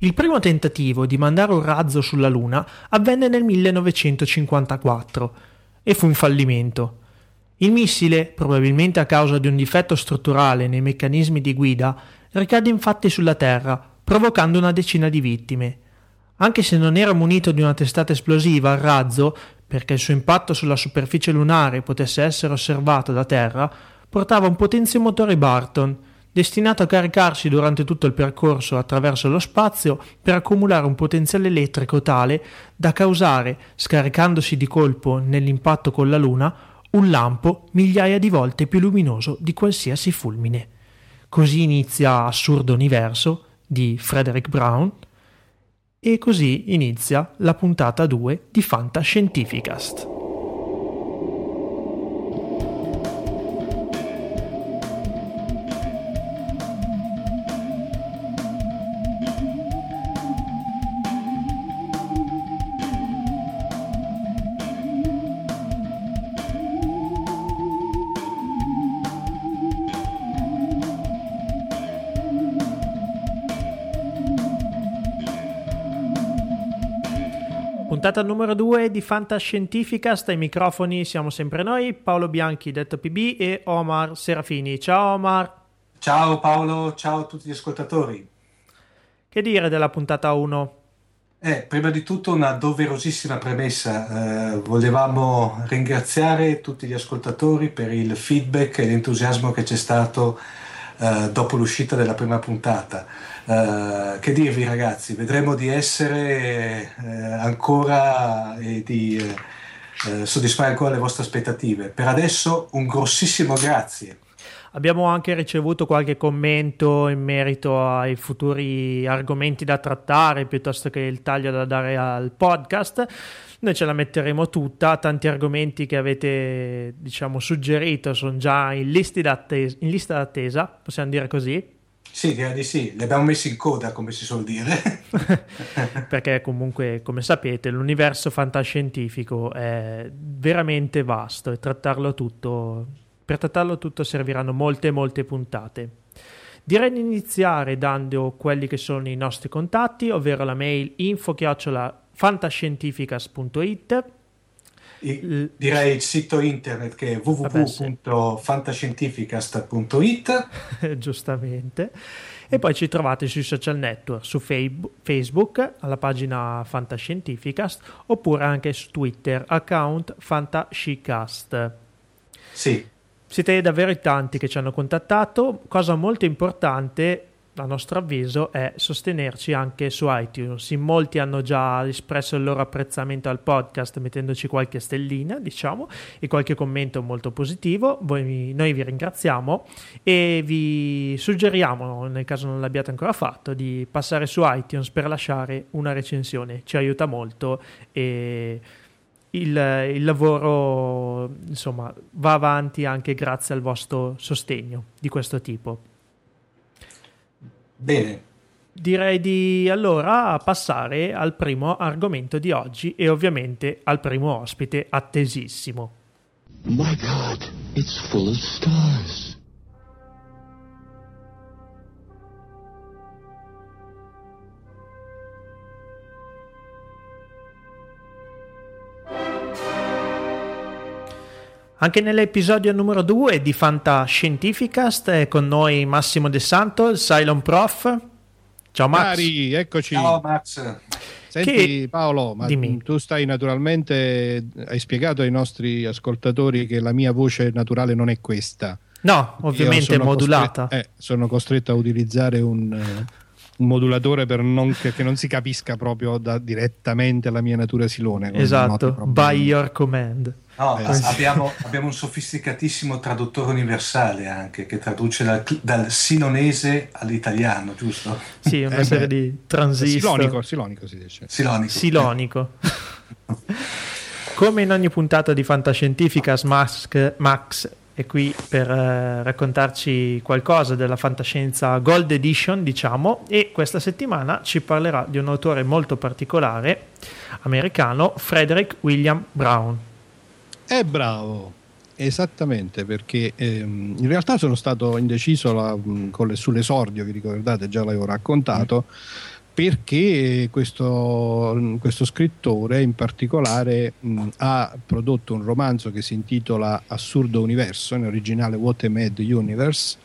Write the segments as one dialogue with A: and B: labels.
A: Il primo tentativo di mandare un razzo sulla Luna avvenne nel 1954 e fu un fallimento. Il missile, probabilmente a causa di un difetto strutturale nei meccanismi di guida, ricadde infatti sulla Terra, provocando una decina di vittime. Anche se non era munito di una testata esplosiva, il razzo, perché il suo impatto sulla superficie lunare potesse essere osservato da Terra, portava un potenziomotore Barton, destinato a caricarsi durante tutto il percorso attraverso lo spazio per accumulare un potenziale elettrico tale da causare, scaricandosi di colpo nell'impatto con la Luna, un lampo migliaia di volte più luminoso di qualsiasi fulmine. Così inizia Assurdo Universo di Frederick Brown e così inizia la puntata 2 di Fantascientificast. Puntata numero 2 di Fantascientificast, ai microfoni siamo sempre noi, Paolo Bianchi, detto PB, e Omar Serafini. Ciao Omar.
B: Ciao Paolo, ciao a tutti gli ascoltatori.
A: Che dire della puntata 1?
B: Eh, prima di tutto una doverosissima premessa. Eh, volevamo ringraziare tutti gli ascoltatori per il feedback e l'entusiasmo che c'è stato eh, dopo l'uscita della prima puntata. Uh, che dirvi ragazzi, vedremo di essere uh, ancora e di uh, soddisfare ancora le vostre aspettative. Per adesso un grossissimo grazie.
A: Abbiamo anche ricevuto qualche commento in merito ai futuri argomenti da trattare piuttosto che il taglio da dare al podcast. Noi ce la metteremo tutta, tanti argomenti che avete diciamo suggerito sono già in, d'attesa, in lista d'attesa, possiamo dire così.
B: Sì, direi di sì, li abbiamo messi in coda, come si suol dire.
A: Perché comunque, come sapete, l'universo fantascientifico è veramente vasto e trattarlo tutto, per trattarlo tutto serviranno molte, molte puntate. Direi di iniziare dando quelli che sono i nostri contatti, ovvero la mail info-fantascientificas.it
B: I, direi il sito internet che è www.fantascientificast.it
A: giustamente. E poi ci trovate sui social network su Facebook alla pagina Fantascientificast oppure anche su Twitter account Fantascicast.
B: Sì
A: siete davvero tanti che ci hanno contattato cosa molto importante a nostro avviso, è sostenerci anche su iTunes. In molti hanno già espresso il loro apprezzamento al podcast mettendoci qualche stellina, diciamo, e qualche commento molto positivo. Voi, noi vi ringraziamo e vi suggeriamo, nel caso non l'abbiate ancora fatto, di passare su iTunes per lasciare una recensione. Ci aiuta molto e il, il lavoro insomma va avanti anche grazie al vostro sostegno di questo tipo.
B: Bene.
A: Direi di allora passare al primo argomento di oggi e ovviamente al primo ospite attesissimo. My God, it's full of stars. Anche nell'episodio numero 2 di Fantascientificast è con noi Massimo De Santo, il Cylon Prof. Ciao Max.
C: Cari, eccoci.
B: Ciao Max.
C: Senti che... Paolo, ma Dimmi. tu stai naturalmente, hai spiegato ai nostri ascoltatori che la mia voce naturale non è questa.
A: No, ovviamente è modulata.
C: Costretto, eh, sono costretto a utilizzare un, un modulatore per non, che, che, non si capisca proprio da, direttamente la mia natura silone.
A: Esatto, by your command.
B: No, eh, abbiamo, abbiamo, un sofisticatissimo traduttore universale anche che traduce dal, dal silonese all'italiano, giusto?
A: Sì, una eh serie beh. di transistor.
C: Silonico, silonico si dice.
B: Silonico.
A: Silonico. Come in ogni puntata di Fantascientificas, Max, Max è qui per eh, raccontarci qualcosa della fantascienza Gold Edition, diciamo, e questa settimana ci parlerà di un autore molto particolare americano, Frederick William Brown.
C: È bravo, esattamente, perché ehm, in realtà sono stato indeciso la, le, sull'esordio, vi ricordate, già l'avevo raccontato, perché questo, questo, scrittore in particolare mh, ha prodotto un romanzo che si intitola Assurdo Universo, in originale What a Mad Universe,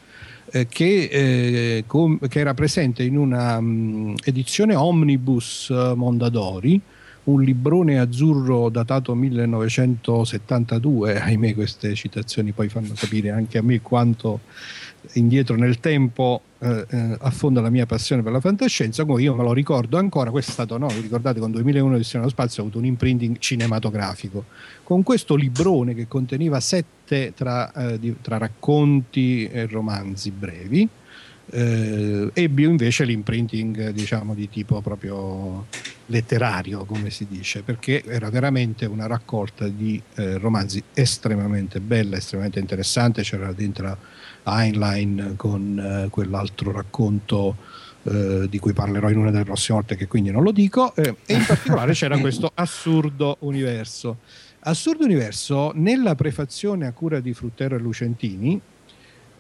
C: eh, che, eh, com- che, era presente in una mh, edizione omnibus eh, Mondadori, un librone azzurro datato 1972, ahimè queste citazioni poi fanno capire anche a me quanto indietro nel tempo eh, eh, affonda la mia passione per la fantascienza, come io me lo ricordo ancora, questo è stato, no, vi ricordate, con 2001 di nello spazio ha avuto un imprinting cinematografico, con questo librone che conteneva sette tra, eh, di, tra racconti e romanzi brevi, eh, ebbi invece l'imprinting diciamo di tipo proprio letterario come si dice perché era veramente una raccolta di eh, romanzi estremamente bella estremamente interessante c'era dentro Heinlein con eh, quell'altro racconto eh, di cui parlerò in una delle prossime volte che quindi non lo dico. Eh, e in particolare c'era questo assurdo universo. Assurdo universo nella prefazione a cura di Fruttero e Lucentini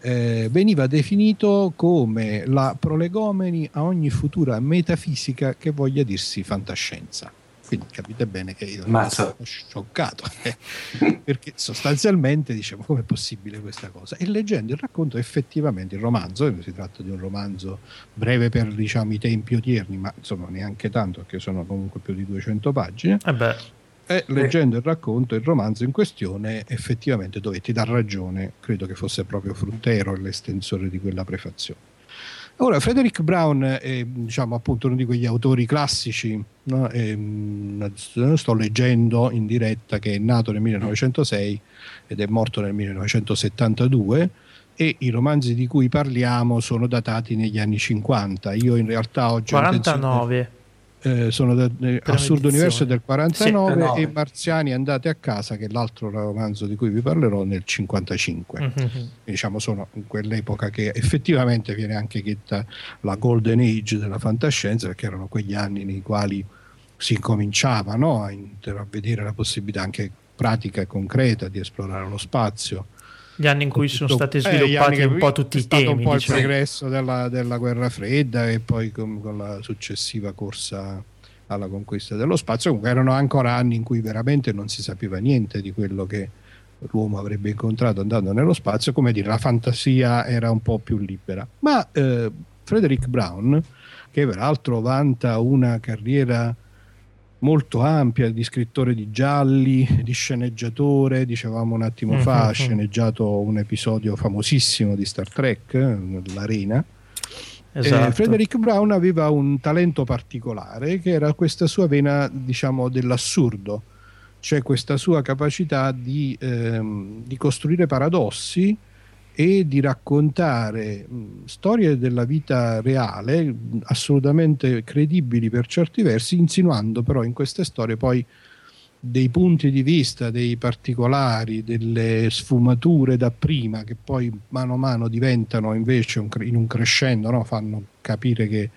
C: eh, veniva definito come la prolegomeni a ogni futura metafisica che voglia dirsi fantascienza. Quindi capite bene che io
B: sono
C: scioccato eh. perché sostanzialmente dicevo come è possibile questa cosa? E leggendo il racconto effettivamente il romanzo si tratta di un romanzo breve per diciamo i tempi odierni ma insomma neanche tanto perché sono comunque più di 200 pagine.
A: Eh
C: e leggendo il racconto, il romanzo in questione, effettivamente dovetti dar ragione, credo che fosse proprio Fruttero l'estensore di quella prefazione. Ora, Frederick Brown è diciamo, appunto uno di quegli autori classici, no? e, mh, sto leggendo in diretta che è nato nel 1906 ed è morto nel 1972 e i romanzi di cui parliamo sono datati negli anni 50. Io in realtà oggi...
A: 49
C: eh, sono da, eh, Assurdo Universo del 49 sì, e Marziani Andate a casa, che è l'altro romanzo di cui vi parlerò, nel 55. Mm-hmm. Diciamo sono in quell'epoca che effettivamente viene anche detta la golden age della fantascienza, perché erano quegli anni nei quali si incominciava no, a, a vedere la possibilità anche pratica e concreta di esplorare lo spazio
A: gli anni in cui sono stati sviluppati eh, un po' tutti i temi.
C: un po'
A: diciamo.
C: il progresso della, della, guerra fredda e poi con, con, la successiva corsa alla conquista dello spazio. Comunque erano ancora anni in cui veramente non si sapeva niente di quello che l'uomo avrebbe incontrato andando nello spazio, come dire, la fantasia era un po' più libera. Ma eh, Frederick Brown, che peraltro vanta una carriera molto ampia di scrittore di gialli, di sceneggiatore, dicevamo un attimo fa, mm-hmm. ha sceneggiato un episodio famosissimo di Star Trek, L'Arena. Esatto. Eh, Frederick Brown aveva un talento particolare che era questa sua vena, diciamo, dell'assurdo, cioè questa sua capacità di, ehm, di costruire paradossi e di raccontare mh, storie della vita reale assolutamente credibili per certi versi, insinuando però in queste storie poi dei punti di vista, dei particolari, delle sfumature da prima che poi mano a mano diventano invece un, in un crescendo, no? fanno capire che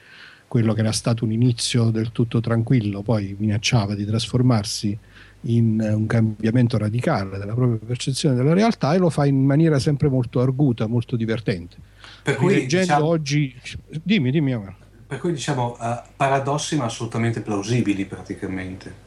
C: quello che era stato un inizio del tutto tranquillo poi minacciava di trasformarsi in un cambiamento radicale della propria percezione della realtà e lo fa in maniera sempre molto arguta, molto divertente. Per cui leggendo diciamo, oggi, dimmi, dimmi. Amaro.
B: Per cui diciamo uh, paradossi ma assolutamente plausibili praticamente.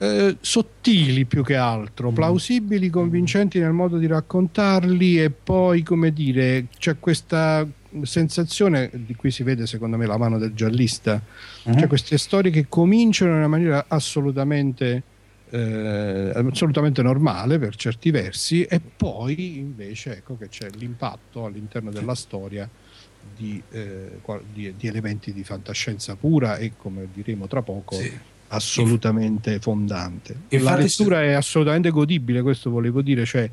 C: Eh, sottili più che altro, mm. plausibili, convincenti nel modo di raccontarli e poi, come dire, c'è questa sensazione di cui si vede secondo me la mano del giallista, uh-huh. cioè queste storie che cominciano in una maniera assolutamente eh, assolutamente normale per certi versi e poi invece ecco che c'è l'impatto all'interno della storia di, eh, di, di elementi di fantascienza pura e come diremo tra poco sì. assolutamente fondante. Infatti, la lettura è assolutamente godibile questo volevo dire cioè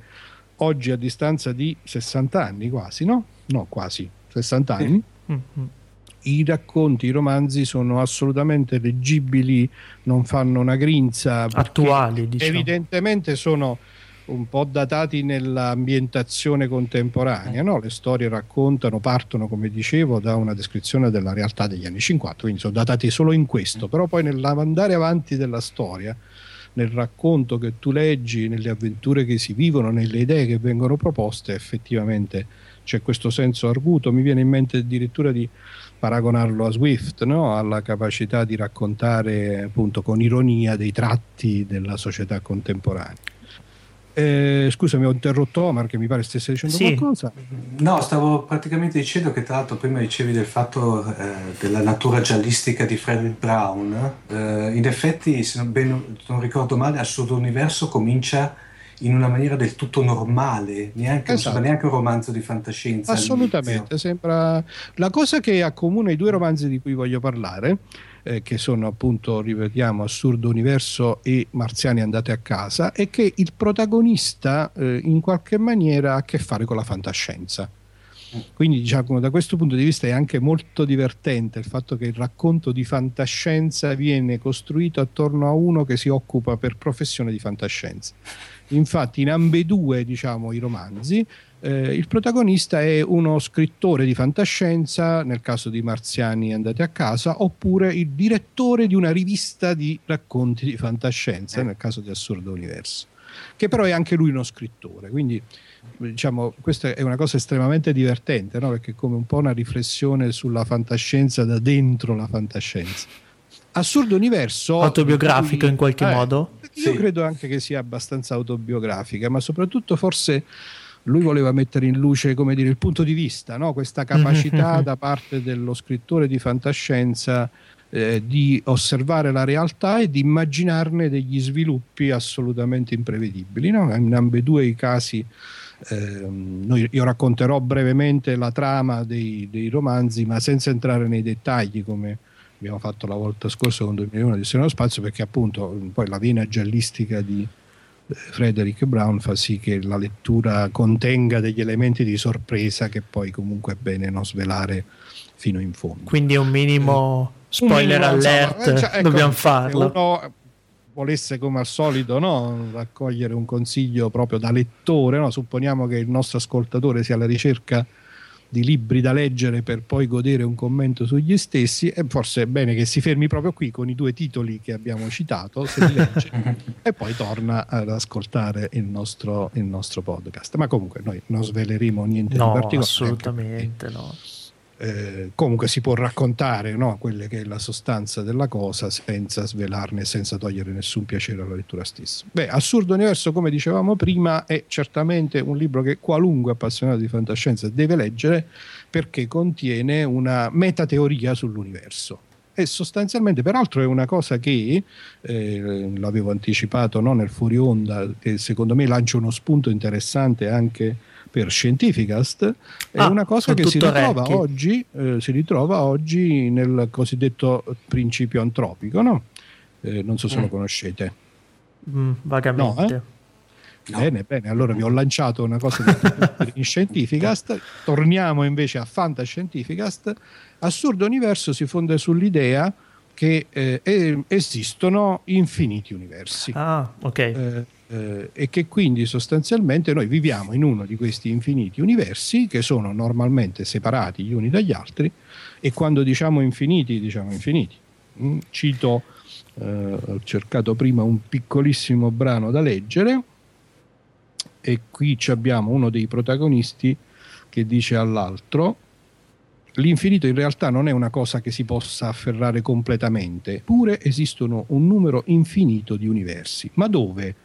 C: oggi a distanza di 60 anni quasi no? no quasi 60 anni. Mm-hmm i racconti, i romanzi sono assolutamente leggibili, non fanno una grinza.
A: Attuali, diciamo.
C: Evidentemente sono un po' datati nell'ambientazione contemporanea, no? le storie raccontano, partono come dicevo da una descrizione della realtà degli anni 50, quindi sono datati solo in questo, però poi nell'andare avanti della storia, nel racconto che tu leggi, nelle avventure che si vivono, nelle idee che vengono proposte, effettivamente c'è questo senso arguto, mi viene in mente addirittura di paragonarlo a Swift, no? alla capacità di raccontare appunto con ironia dei tratti della società contemporanea. Eh, scusami, ho interrotto Omar che mi pare stesse dicendo sì. qualcosa.
B: No, stavo praticamente dicendo che tra l'altro prima dicevi del fatto eh, della natura giallistica di Frederick Brown. Eh, in effetti, se non, ben, non ricordo male, Assurdo Universo comincia in una maniera del tutto normale, neanche, esatto. neanche un romanzo di fantascienza.
C: Assolutamente, sembra la cosa che accomuna i due romanzi di cui voglio parlare, eh, che sono appunto, ripetiamo, Assurdo Universo e Marziani andate a casa, è che il protagonista eh, in qualche maniera ha a che fare con la fantascienza. Quindi diciamo, da questo punto di vista è anche molto divertente il fatto che il racconto di fantascienza viene costruito attorno a uno che si occupa per professione di fantascienza. Infatti in ambedue diciamo, i romanzi eh, il protagonista è uno scrittore di fantascienza, nel caso di Marziani andate a casa, oppure il direttore di una rivista di racconti di fantascienza, nel caso di Assurdo Universo, che però è anche lui uno scrittore. Quindi diciamo, questa è una cosa estremamente divertente, no? perché è come un po' una riflessione sulla fantascienza da dentro la fantascienza. Assurdo Universo
A: autobiografico cui, in qualche eh, modo?
C: Io sì. credo anche che sia abbastanza autobiografica, ma soprattutto forse lui voleva mettere in luce come dire, il punto di vista, no? questa capacità da parte dello scrittore di fantascienza eh, di osservare la realtà e di immaginarne degli sviluppi assolutamente imprevedibili. No? In ambedue i casi eh, noi, io racconterò brevemente la trama dei, dei, romanzi, ma senza entrare nei dettagli come abbiamo fatto la volta scorsa con 2001 di Seno Spazio, perché appunto poi la vena giallistica di Frederick Brown fa sì che la lettura contenga degli elementi di sorpresa che poi comunque è bene non svelare fino in fondo.
A: Quindi un minimo eh, spoiler un minimo, alert, insomma, cioè, ecco, dobbiamo farlo.
C: Uno volesse come al solito no, raccogliere un consiglio proprio da lettore, no? supponiamo che il nostro ascoltatore sia alla ricerca di libri da leggere per poi godere un commento sugli stessi e forse è bene che si fermi proprio qui con i due titoli che abbiamo citato se li legge e poi torna ad ascoltare il nostro, il nostro podcast. Ma comunque noi non sveleremo niente
A: no,
C: in particolare.
A: assolutamente no
C: eh, comunque si può raccontare no, quella che è la sostanza della cosa senza svelarne, senza togliere nessun piacere alla lettura stessa. Beh, Assurdo Universo, come dicevamo prima, è certamente un libro che qualunque appassionato di fantascienza deve leggere perché contiene una metateoria sull'universo. E sostanzialmente, peraltro, è una cosa che eh, l'avevo anticipato no, nel fuori onda, che secondo me lancia uno spunto interessante anche per Scientificast è ah, una cosa che si ritrova, oggi, eh, si ritrova, oggi, nel cosiddetto principio antropico, no? Eh, non so se mm. lo conoscete.
A: Mm, vagamente. No, eh?
C: No. Bene, bene, allora vi ho lanciato una cosa in Scientificast. Torniamo invece a Fantascientificast. Assurdo Universo si fonda sull'idea che eh, esistono infiniti universi.
A: Ah, ok.
C: Eh, eh, e che quindi sostanzialmente noi viviamo in uno di questi infiniti universi che sono normalmente separati gli uni dagli altri e quando diciamo infiniti diciamo infiniti. Mm, cito, eh, ho cercato prima un piccolissimo brano da leggere e qui abbiamo uno dei protagonisti che dice all'altro l'infinito in realtà non è una cosa che si possa afferrare completamente, pure esistono un numero infinito di universi. Ma dove?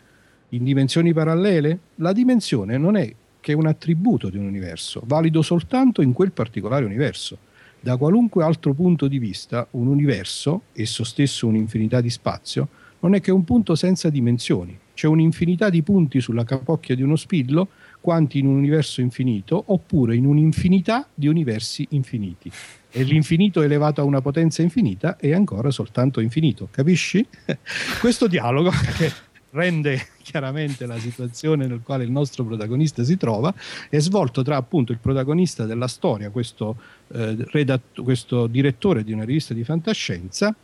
C: In dimensioni parallele? La dimensione non è che un attributo di un universo, valido soltanto in quel particolare universo. Da qualunque altro punto di vista, un universo, esso stesso un'infinità di spazio, non è che un punto senza dimensioni. C'è un'infinità di punti sulla capocchia di uno spillo, quanti in un universo infinito, oppure in un'infinità di universi infiniti. E l'infinito elevato a una potenza infinita è ancora soltanto infinito. Capisci? Questo dialogo rende chiaramente la situazione nel quale il nostro protagonista si trova, è svolto tra appunto il protagonista della storia, questo, eh, redatt- questo direttore di una rivista di fantascienza,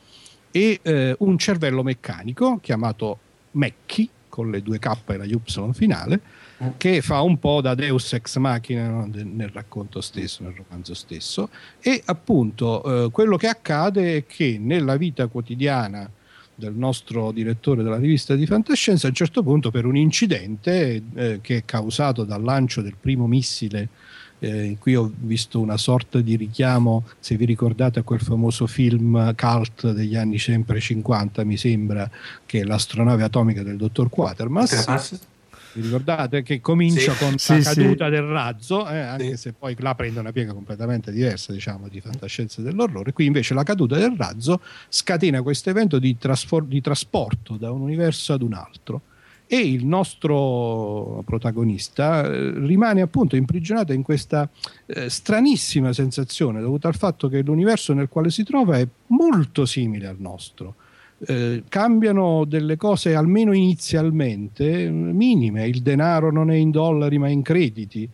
C: e eh, un cervello meccanico chiamato Mecchi, con le due K e la Y finale, che fa un po' da Deus ex machina no? nel racconto stesso, nel romanzo stesso. E appunto eh, quello che accade è che nella vita quotidiana del nostro direttore della rivista di fantascienza a un certo punto per un incidente eh, che è causato dal lancio del primo missile Eh, qui ho visto una sorta di richiamo, se vi ricordate, a quel famoso film cult degli anni sempre 50, mi sembra, che è l'astronave atomica del dottor Quatermass. Vi ricordate che comincia sì. con sì, la caduta sì. del razzo, eh, anche se poi là prende una piega completamente diversa, diciamo, di fantascienza dell'orrore. Qui invece la caduta del razzo scatena questo evento di, trasfor- di trasporto da un universo ad un altro e il nostro protagonista eh, rimane appunto imprigionato in questa eh, stranissima sensazione dovuta al fatto che l'universo nel quale si trova è molto simile al nostro. Eh, cambiano delle cose almeno inizialmente minime, il denaro non è in dollari ma in crediti,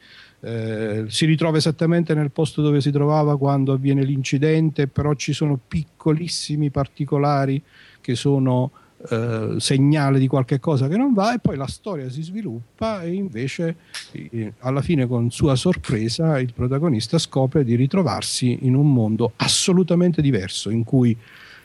C: eh, si ritrova esattamente nel posto dove si trovava quando avviene l'incidente, però ci sono piccolissimi particolari che sono eh, segnale di qualche cosa che non va e poi la storia si sviluppa e invece eh, alla fine con sua sorpresa il protagonista scopre di ritrovarsi in un mondo assolutamente diverso in cui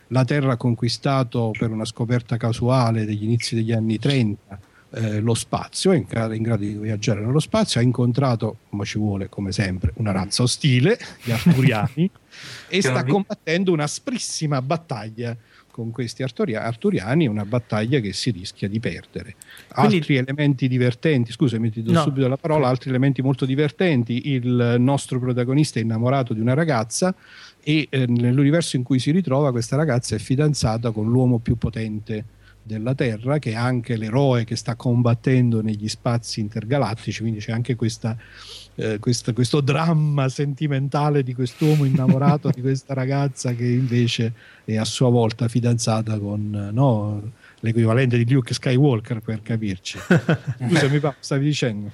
C: la Terra ha conquistato per una scoperta casuale degli inizi degli anni 30 eh, lo spazio, è in, in, grado di viaggiare nello spazio, ha incontrato, come ci vuole, come sempre, una razza ostile, gli arturiani, e sta combattendo un'asprissima battaglia con questi arturiani una battaglia che si rischia di perdere. Quindi... Altri elementi divertenti, scusami ti do no. subito la parola, altri elementi molto divertenti, il nostro protagonista è innamorato di una ragazza e eh, nell'universo in cui si ritrova questa ragazza è fidanzata con l'uomo più potente della Terra, che è anche l'eroe che sta combattendo negli spazi intergalattici, quindi c'è anche questa eh, questo, questo, dramma sentimentale di quest'uomo innamorato di questa ragazza che invece è a sua volta fidanzata con no, l'equivalente di Luke Skywalker per capirci. Scusami, stavi dicendo?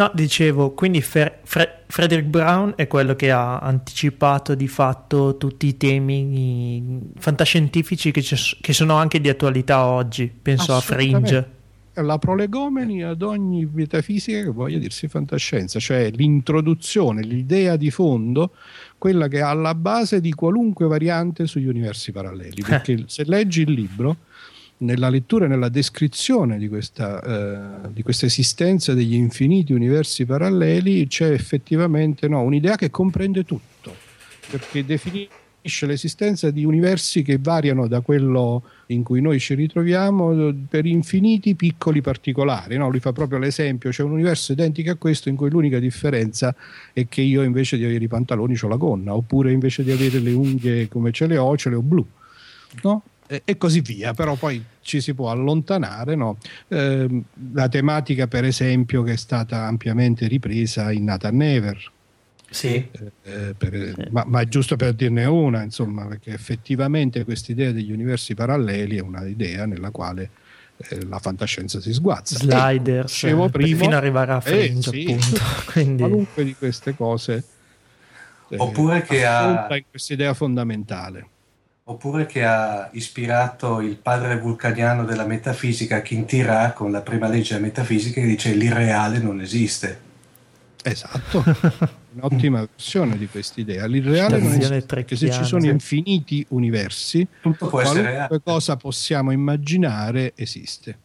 A: No, dicevo, quindi Fer- Fre- Frederick Brown è quello che ha anticipato di fatto tutti i temi fantascientifici che, che sono anche di attualità oggi, penso a Fringe
C: la prolegomeni ad ogni metafisica che voglia dirsi fantascienza, cioè l'introduzione, l'idea di fondo, quella che è alla base di qualunque variante sugli universi paralleli. Perché eh. se leggi il libro, nella lettura e nella descrizione di questa, eh, di questa, esistenza degli infiniti universi paralleli c'è effettivamente no, un'idea che comprende tutto, perché definisce l'esistenza di universi che variano da quello in cui noi ci ritroviamo per infiniti piccoli particolari. No? Lui fa proprio l'esempio: c'è un universo identico a questo in cui l'unica differenza è che io invece di avere i pantaloni ho la gonna, oppure invece di avere le unghie come ce le ho, ce le ho blu. No? E così via, però poi ci si può allontanare. No? Eh, la tematica, per esempio, che è stata ampiamente ripresa in Nathan Never,
A: sì. Eh,
C: eh, per, sì. Ma, ma, giusto per dirne una, insomma, perché effettivamente questa idea degli universi paralleli è una idea nella quale eh, la fantascienza si sguazza.
A: Sliders, e, prima, fino ad arrivare a eh, Fringe, sì, appunto. Quindi...
C: Qualunque di queste cose.
B: Eh, Oppure che ha...
C: questa idea fondamentale.
B: Oppure che ha ispirato il padre vulcaniano della metafisica, Quintira, con la prima legge della metafisica che dice l'irreale non esiste.
C: Esatto, un'ottima versione di quest'idea. L'irreale non esiste perché se ci sono infiniti universi,
B: Tutto può qualunque
C: cosa possiamo immaginare esiste.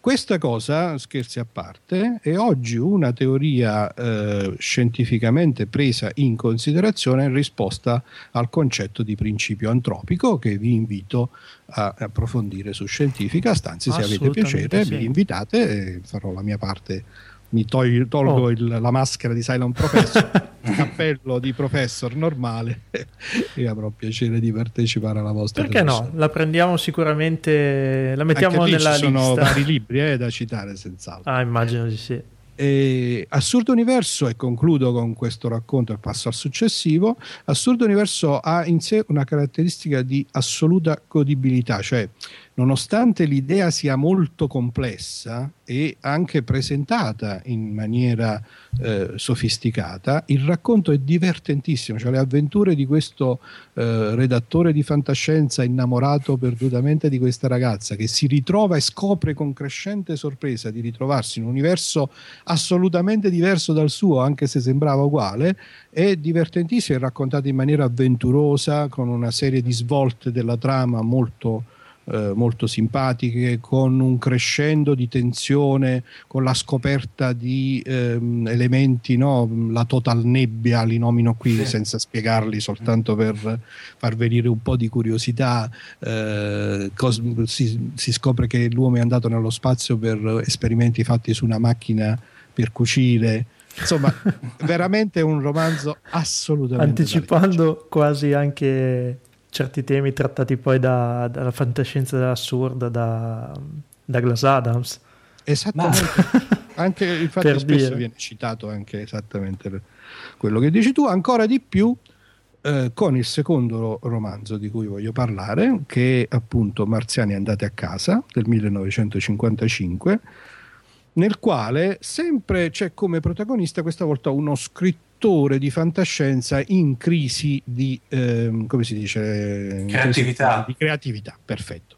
C: Questa cosa, scherzi a parte, è oggi una teoria eh, scientificamente presa in considerazione in risposta al concetto di principio antropico che vi invito a approfondire su Scientifica. Stanzi, se avete piacere, sì. vi invitate farò la mia parte mi tolgo, tolgo oh. il, la maschera di Silent Professor, il cappello di professor normale e avrò piacere di partecipare alla vostra
A: Perché no? La prendiamo sicuramente, la mettiamo
C: Anche
A: nella
C: ci
A: lista.
C: sono vari libri eh, da citare senz'altro.
A: Ah, immagino di sì.
C: E Assurdo Universo, e concludo con questo racconto e passo al successivo, Assurdo Universo ha in sé una caratteristica di assoluta godibilità, cioè nonostante l'idea sia molto complessa e anche presentata in maniera eh, sofisticata, il racconto è divertentissimo, cioè le avventure di questo eh, redattore di fantascienza innamorato perdutamente di questa ragazza che si ritrova e scopre con crescente sorpresa di ritrovarsi in un universo assolutamente diverso dal suo, anche se sembrava uguale, è divertentissimo, è raccontato in maniera avventurosa, con una serie di svolte della trama molto eh, molto simpatiche, con un crescendo di tensione, con la scoperta di ehm, elementi, no? la total nebbia, li nomino qui sì. senza spiegarli, soltanto per far venire un po' di curiosità. Eh, cos- si, si scopre che l'uomo è andato nello spazio per esperimenti fatti su una macchina per cucire. Insomma, veramente un romanzo assolutamente
A: anticipando quasi anche certi temi trattati poi da, dalla fantascienza dell'assurdo da Douglas Adams.
C: Esattamente. anche infatti spesso dire. viene citato anche esattamente quello che dici tu, ancora di più eh, con il secondo romanzo di cui voglio parlare, che è appunto Marziani andate a casa del 1955 nel quale sempre c'è come protagonista questa volta uno scrittore di fantascienza in crisi di, eh, come si dice?
B: Creatività.
C: Di creatività, perfetto.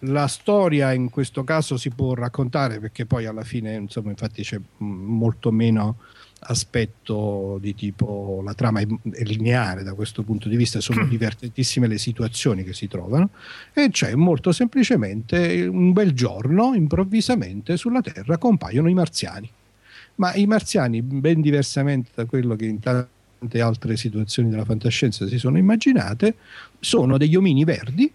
C: La storia in questo caso si può raccontare perché poi alla fine, insomma, infatti c'è molto meno aspetto di tipo la trama è, lineare da questo punto di vista, sono divertentissime le situazioni che si trovano e c'è molto semplicemente un bel giorno improvvisamente sulla Terra compaiono i marziani. Ma i marziani, ben diversamente da quello che in tante altre situazioni della fantascienza si sono immaginate, sono degli omini verdi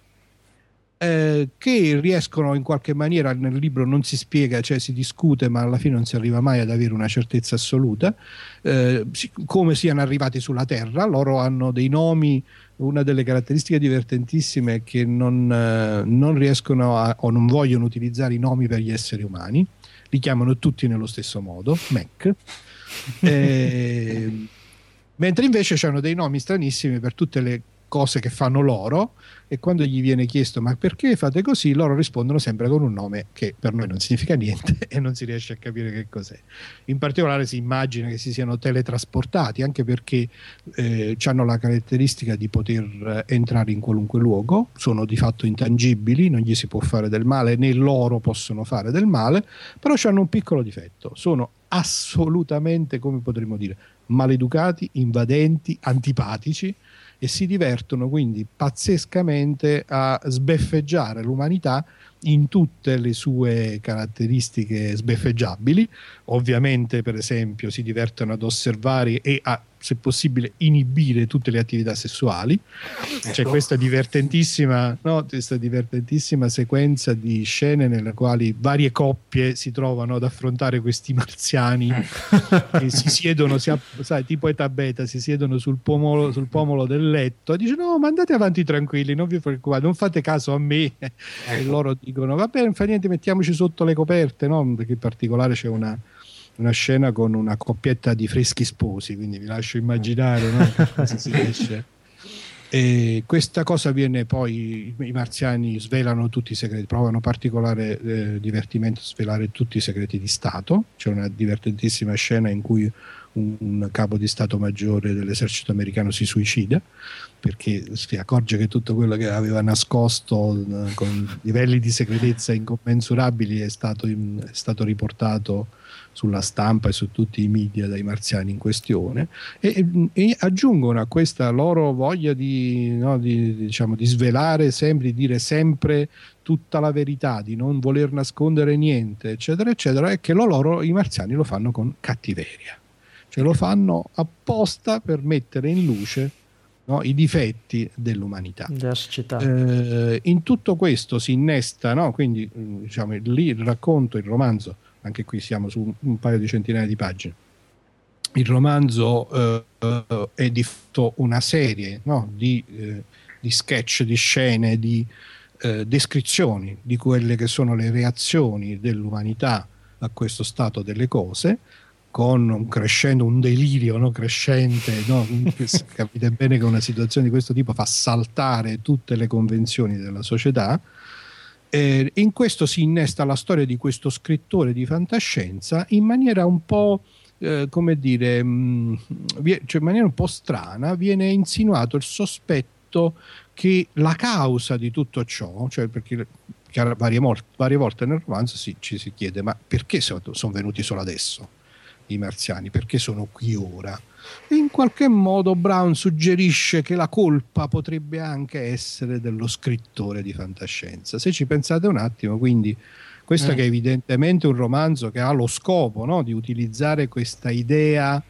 C: eh, che riescono in qualche maniera, nel libro non si spiega, cioè si discute, ma alla fine non si arriva mai ad avere una certezza assoluta, eh, come siano arrivati sulla Terra, loro hanno dei nomi, una delle caratteristiche divertentissime è che non, eh, non riescono a, o non vogliono utilizzare i nomi per gli esseri umani, li chiamano tutti nello stesso modo, Mac. Eh, mentre invece c'hanno dei nomi stranissimi per tutte le cose che fanno loro e quando gli viene chiesto ma perché fate così? loro rispondono sempre con un nome che per noi non significa niente e non si riesce a capire che cos'è. In particolare si immagina che si siano teletrasportati anche perché eh, hanno la caratteristica di poter eh, entrare in qualunque luogo sono di fatto intangibili non gli si può fare del male né loro possono fare del male però hanno un piccolo difetto sono assolutamente come potremmo dire maleducati invadenti antipatici e si divertono quindi pazzescamente a sbeffeggiare l'umanità in tutte le sue caratteristiche sbeffeggiabili. Ovviamente, per esempio, si divertono ad osservare e a se possibile, inibire tutte le attività sessuali. Ecco. C'è questa divertentissima, no, questa divertentissima sequenza di scene nelle quali varie coppie si trovano ad affrontare questi marziani che si siedono, si, sai, tipo età beta, si siedono sul pomolo, sul pomolo del letto e dice no, ma andate avanti tranquilli, non vi preoccupate, non fate caso a me. Ecco. E loro dicono va bene, non fa niente, mettiamoci sotto le coperte, no? perché in particolare c'è una una scena con una coppietta di freschi sposi, quindi vi lascio immaginare no? cosa si riesce. E questa cosa viene poi, i marziani svelano tutti i segreti, provano particolare eh, divertimento a svelare tutti i segreti di Stato. C'è una divertentissima scena in cui un, un capo di Stato maggiore dell'esercito americano si suicida perché si accorge che tutto quello che aveva nascosto eh, con livelli di segretezza incommensurabili è stato, è stato riportato sulla stampa e su tutti i media dai marziani in questione e, e aggiungono a questa loro voglia di, no, di, diciamo, di svelare sempre, di dire sempre tutta la verità, di non voler nascondere niente, eccetera, eccetera, è che lo loro i marziani lo fanno con cattiveria, cioè lo fanno apposta per mettere in luce No, i difetti dell'umanità. Eh, in tutto questo si innesta, no? quindi diciamo, lì il racconto, il romanzo anche qui siamo su un paio di centinaia di pagine. Il romanzo eh, è di fatto una serie no? di, eh, di, sketch, di scene, di eh, descrizioni di quelle che sono le reazioni dell'umanità a questo stato delle cose, con un crescendo, un delirio no? crescente. No? Capite bene che una situazione di questo tipo fa saltare tutte le convenzioni della società eh, in questo si innesta la storia di questo scrittore di fantascienza in maniera un po', eh, come dire, mh, mm, cioè in maniera un po' strana, viene insinuato il sospetto che la causa di tutto ciò, cioè perché varie, varie volte nel romanzo si, ci si chiede ma perché sono venuti solo adesso? I marziani, perché sono qui ora. E in qualche modo Brown suggerisce che la colpa potrebbe anche essere dello scrittore di fantascienza. Se ci pensate un attimo, quindi questo mm. che è evidentemente un romanzo che ha lo scopo no, di utilizzare questa idea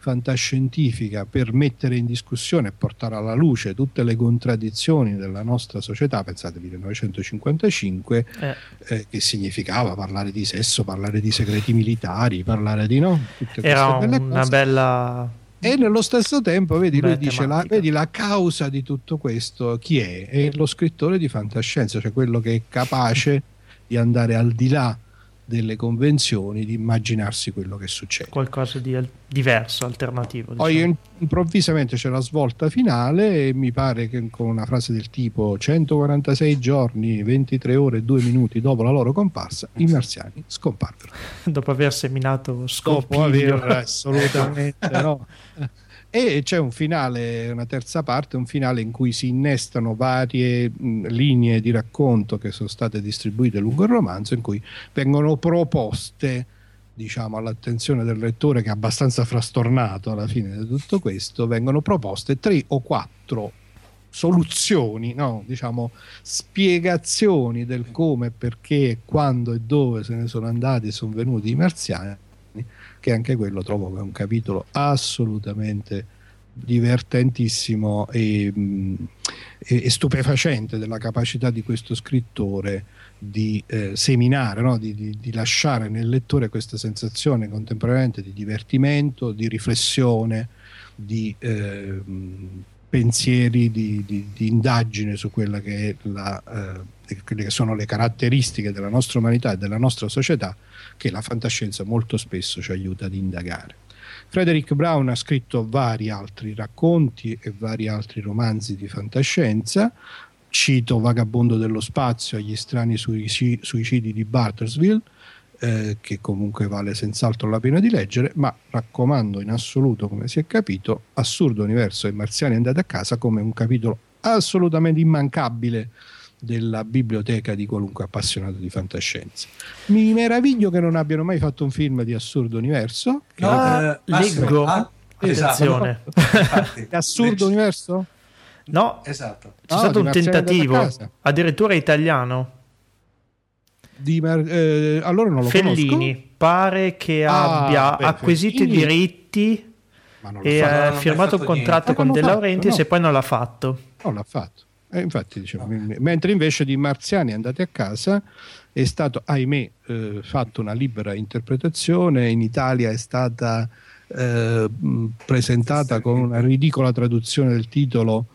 C: fantascientifica per mettere in discussione e portare alla luce tutte le contraddizioni della nostra società, pensate 1955, eh. Eh, che significava parlare di sesso, parlare di segreti militari, parlare di no?
A: Tutte Era una cose. bella...
C: E nello stesso tempo, vedi, lui dice, la, vedi la causa di tutto questo, chi è? È lo scrittore di fantascienza, cioè quello che è capace di andare al di là delle convenzioni, di immaginarsi quello che succede.
A: Qualcosa di diverso, alternativo.
C: Diciamo. Poi improvvisamente c'è la svolta finale e mi pare che con una frase del tipo 146 giorni, 23 ore e 2 minuti dopo la loro comparsa, i marziani scomparvero.
A: Dopo aver seminato
C: scopo. Dopo aver assolutamente no. E c'è un finale, una terza parte, un finale in cui si innestano varie mh, linee di racconto che sono state distribuite lungo il romanzo, in cui vengono proposte diciamo, all'attenzione del lettore che è abbastanza frastornato alla fine di tutto questo, vengono proposte tre o quattro soluzioni, no? diciamo spiegazioni del come, perché, quando e dove se ne sono andati e sono venuti i marziani che anche quello trovo che è un capitolo assolutamente divertentissimo e, e, e stupefacente della capacità di questo scrittore di eh, seminare, no? di, di, di, lasciare nel lettore questa sensazione contemporaneamente di divertimento, di riflessione, di eh, pensieri, di, di, indagine su quella che la, eh, quelle che sono le caratteristiche della nostra umanità e della nostra società che la fantascienza molto spesso ci aiuta ad indagare. Frederick Brown ha scritto vari altri racconti e vari altri romanzi di fantascienza. Cito Vagabondo dello spazio agli strani suicidi di Bartersville, eh, che comunque vale senz'altro la pena di leggere, ma raccomando in assoluto, come si è capito, Assurdo Universo e Marziani andati a casa come un capitolo assolutamente immancabile della biblioteca di qualunque appassionato di fantascienza. Mi meraviglio che non abbiano mai fatto un film di Assurdo Universo.
A: No, eh, leggo. Ah, esatto.
C: Assurdo Universo?
A: No, esatto. C'è no, stato un tentativo, addirittura italiano.
C: Di, eh, allora non lo
A: Fellini
C: conosco.
A: pare che ah, abbia beh, acquisito i diritti e ha firmato un contratto con De Laurentiis no. e poi non l'ha fatto.
C: Non l'ha fatto. Eh, infatti, diciamo, no. mentre invece di Marziani andati a casa è stato, ahimè, eh, fatto una libera interpretazione, in Italia è stata eh, presentata con una ridicola traduzione del titolo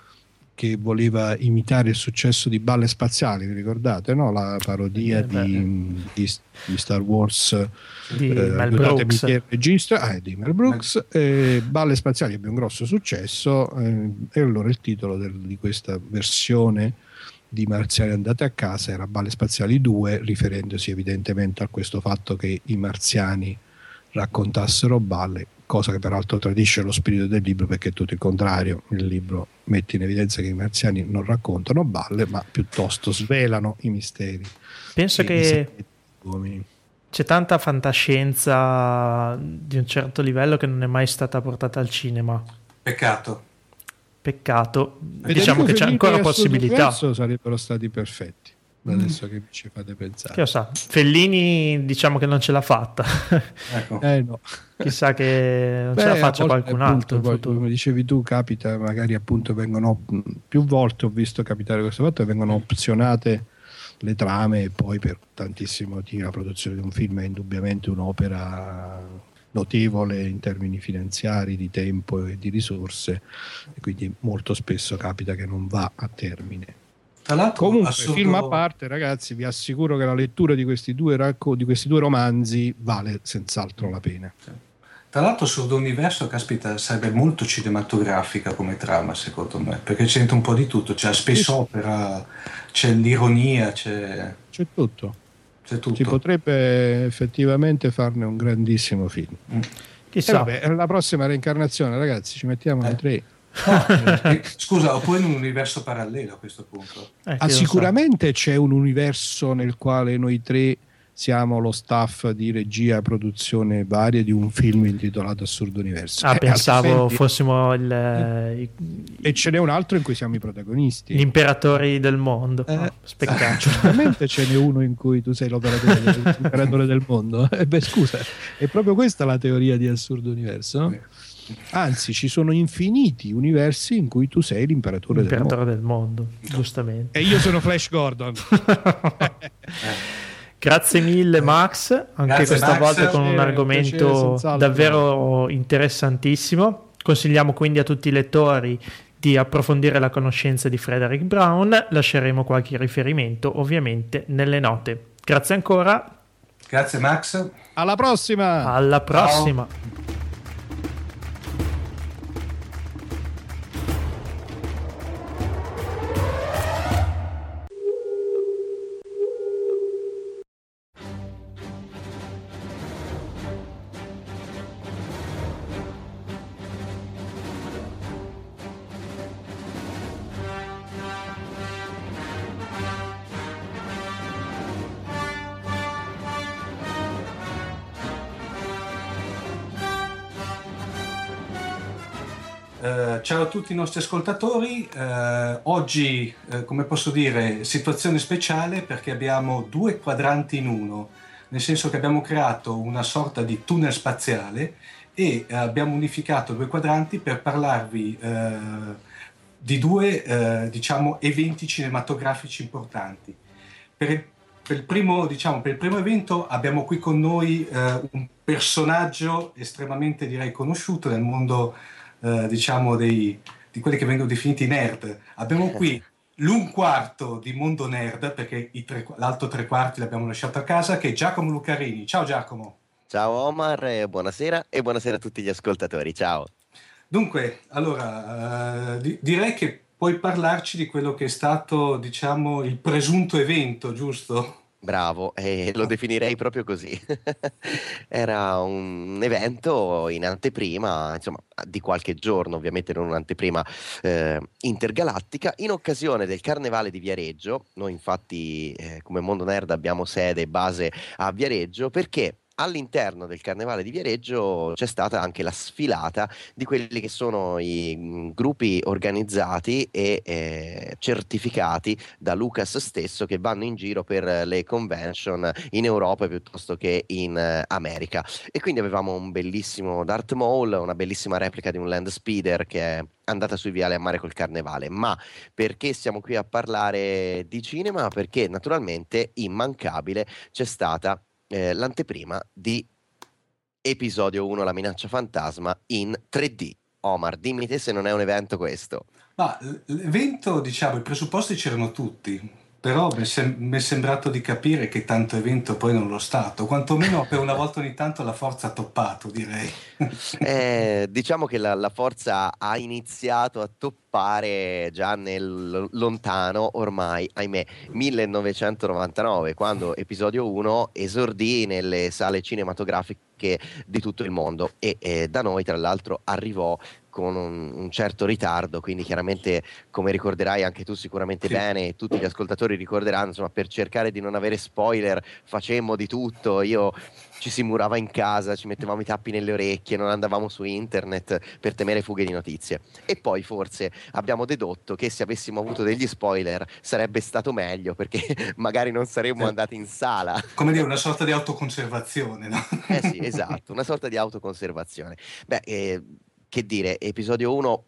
C: che voleva imitare il successo di Balle Spaziali, vi ricordate? No? La parodia eh, di, di, di, Star Wars
A: di eh, Mel Brooks.
C: Il regista, ah, di Mel Brooks. Eh, Balle Spaziali ebbe un grosso successo eh, e allora il titolo del, di questa versione di Marziani andate a casa era Balle Spaziali 2, riferendosi evidentemente a questo fatto che i marziani raccontassero balle cosa che peraltro tradisce lo spirito del libro perché è tutto il contrario, il libro mette in evidenza che i marziani non raccontano balle ma piuttosto svelano i misteri.
A: Penso che c'è tanta fantascienza di un certo livello che non è mai stata portata al cinema.
B: Peccato.
A: Peccato. Federico diciamo che c'è ancora possibilità.
C: Sarebbero stati perfetti adesso che ci fate pensare.
A: Che lo sa, Fellini diciamo che non ce l'ha fatta.
C: ecco. eh, no.
A: Chissà che non Beh, ce la faccia qualcun appunto, altro.
C: come dicevi tu, capita, magari appunto vengono più volte ho visto capitare questo fatto che vengono opzionate le trame e poi per tantissimo motivi la produzione di un film è indubbiamente un'opera notevole in termini finanziari, di tempo e di risorse e quindi molto spesso capita che non va a termine Comunque, assurdo... film a parte, ragazzi, vi assicuro che la lettura di questi due, racco- di questi due romanzi vale senz'altro la pena.
B: Tra l'altro, Sordo Universo, caspita, sarebbe molto cinematografica come trama, secondo me, perché c'è un po' di tutto. C'è la space sì. opera, c'è l'ironia, c'è...
C: C'è tutto. C'è tutto. Si potrebbe effettivamente farne un grandissimo film. Mm. Chissà. Eh vabbè, la prossima reincarnazione, ragazzi, ci mettiamo eh. tre
B: eh, scusa, oppure in un universo parallelo a questo punto.
C: Eh, ah, sicuramente c'è un universo nel quale noi tre siamo lo staff di regia e produzione varie di un film intitolato Assurdo Universo.
A: Ah, eh, pensavo altrimenti... fossimo il,
C: eh, E ce n'è un altro in cui siamo i protagonisti.
A: Gli imperatori del mondo. Eh, oh,
C: Spettacolo. Certamente ce n'è uno in cui tu sei l'imperatore del mondo. Eh, beh, scusa, è proprio questa la teoria di Assurdo Universo, no? Anzi, ci sono infiniti universi in cui tu sei l'imperatore,
A: l'imperatore del, mondo. del mondo. giustamente.
C: E io sono Flash Gordon.
A: Grazie mille Max, anche Grazie questa Max. volta con un argomento davvero interessantissimo. Consigliamo quindi a tutti i lettori di approfondire la conoscenza di Frederick Brown, lasceremo qualche riferimento ovviamente nelle note. Grazie ancora.
B: Grazie Max.
C: Alla prossima.
A: Alla prossima. Ciao.
B: Ciao a tutti i nostri ascoltatori. Eh, oggi, eh, come posso dire, situazione speciale perché abbiamo due quadranti in uno, nel senso che abbiamo creato una sorta di tunnel spaziale e abbiamo unificato due quadranti per parlarvi di due, diciamo, eventi cinematografici importanti. Per il, per il, primo, diciamo, per il primo evento abbiamo qui con noi un personaggio estremamente, direi, conosciuto nel mondo eh, diciamo, dei, di quelli che vengono definiti nerd. Abbiamo qui l'un quarto di Mondo Nerd, perché tre, l'altro tre quarti l'abbiamo lasciato a casa, che è Giacomo Lucarini. Ciao Giacomo.
D: Ciao Omar, buonasera e buonasera a tutti gli ascoltatori. Ciao.
B: Dunque, allora, uh, di- direi che puoi parlarci di quello che è stato, diciamo, il presunto evento, giusto?
D: Bravo, e lo definirei proprio così. Era un evento in anteprima, insomma, di qualche giorno, ovviamente non un'anteprima eh, intergalattica, in occasione del Carnevale di Viareggio. Noi infatti eh, come Mondo Nerd abbiamo sede e base a Viareggio perché all'interno del Carnevale di Viareggio c'è stata anche la sfilata di quelli che sono i gruppi organizzati e eh, certificati da Lucas stesso che vanno in giro per le convention in Europa piuttosto che in eh, America. E quindi avevamo un bellissimo Darth Maul, una bellissima replica di un Land Speeder che è andata sui viali a mare col carnevale. Ma perché siamo qui a parlare di cinema? Perché naturalmente immancabile c'è stata eh, l'anteprima di episodio 1 La minaccia fantasma in 3D. Omar, dimmi te se non è un evento questo.
B: Ma l'evento, diciamo, i presupposti c'erano tutti, però mi, sem- mi, è sembrato di capire che tanto evento poi non lo stato, quantomeno per una volta ogni tanto la forza ha toppato, direi.
D: Eh, diciamo che la, la, forza ha iniziato a toppare già nel lontano, ormai, ahimè, 1999, quando episodio 1 esordì nelle sale cinematografiche di tutto il mondo e eh, da noi tra l'altro arrivò con un, un, certo ritardo, quindi chiaramente come ricorderai anche tu sicuramente sì. bene, e tutti gli ascoltatori ricorderanno, insomma per cercare di non avere spoiler facemmo di tutto, io ci si murava in casa, ci mettevamo i tappi nelle orecchie, non andavamo su internet per temere fughe di notizie. E poi forse abbiamo dedotto che se avessimo avuto degli spoiler sarebbe stato meglio perché magari non saremmo andati in sala.
B: Come dire, una sorta di autoconservazione, no?
D: Eh sì, esatto, una sorta di autoconservazione. Beh, eh, che dire, episodio 1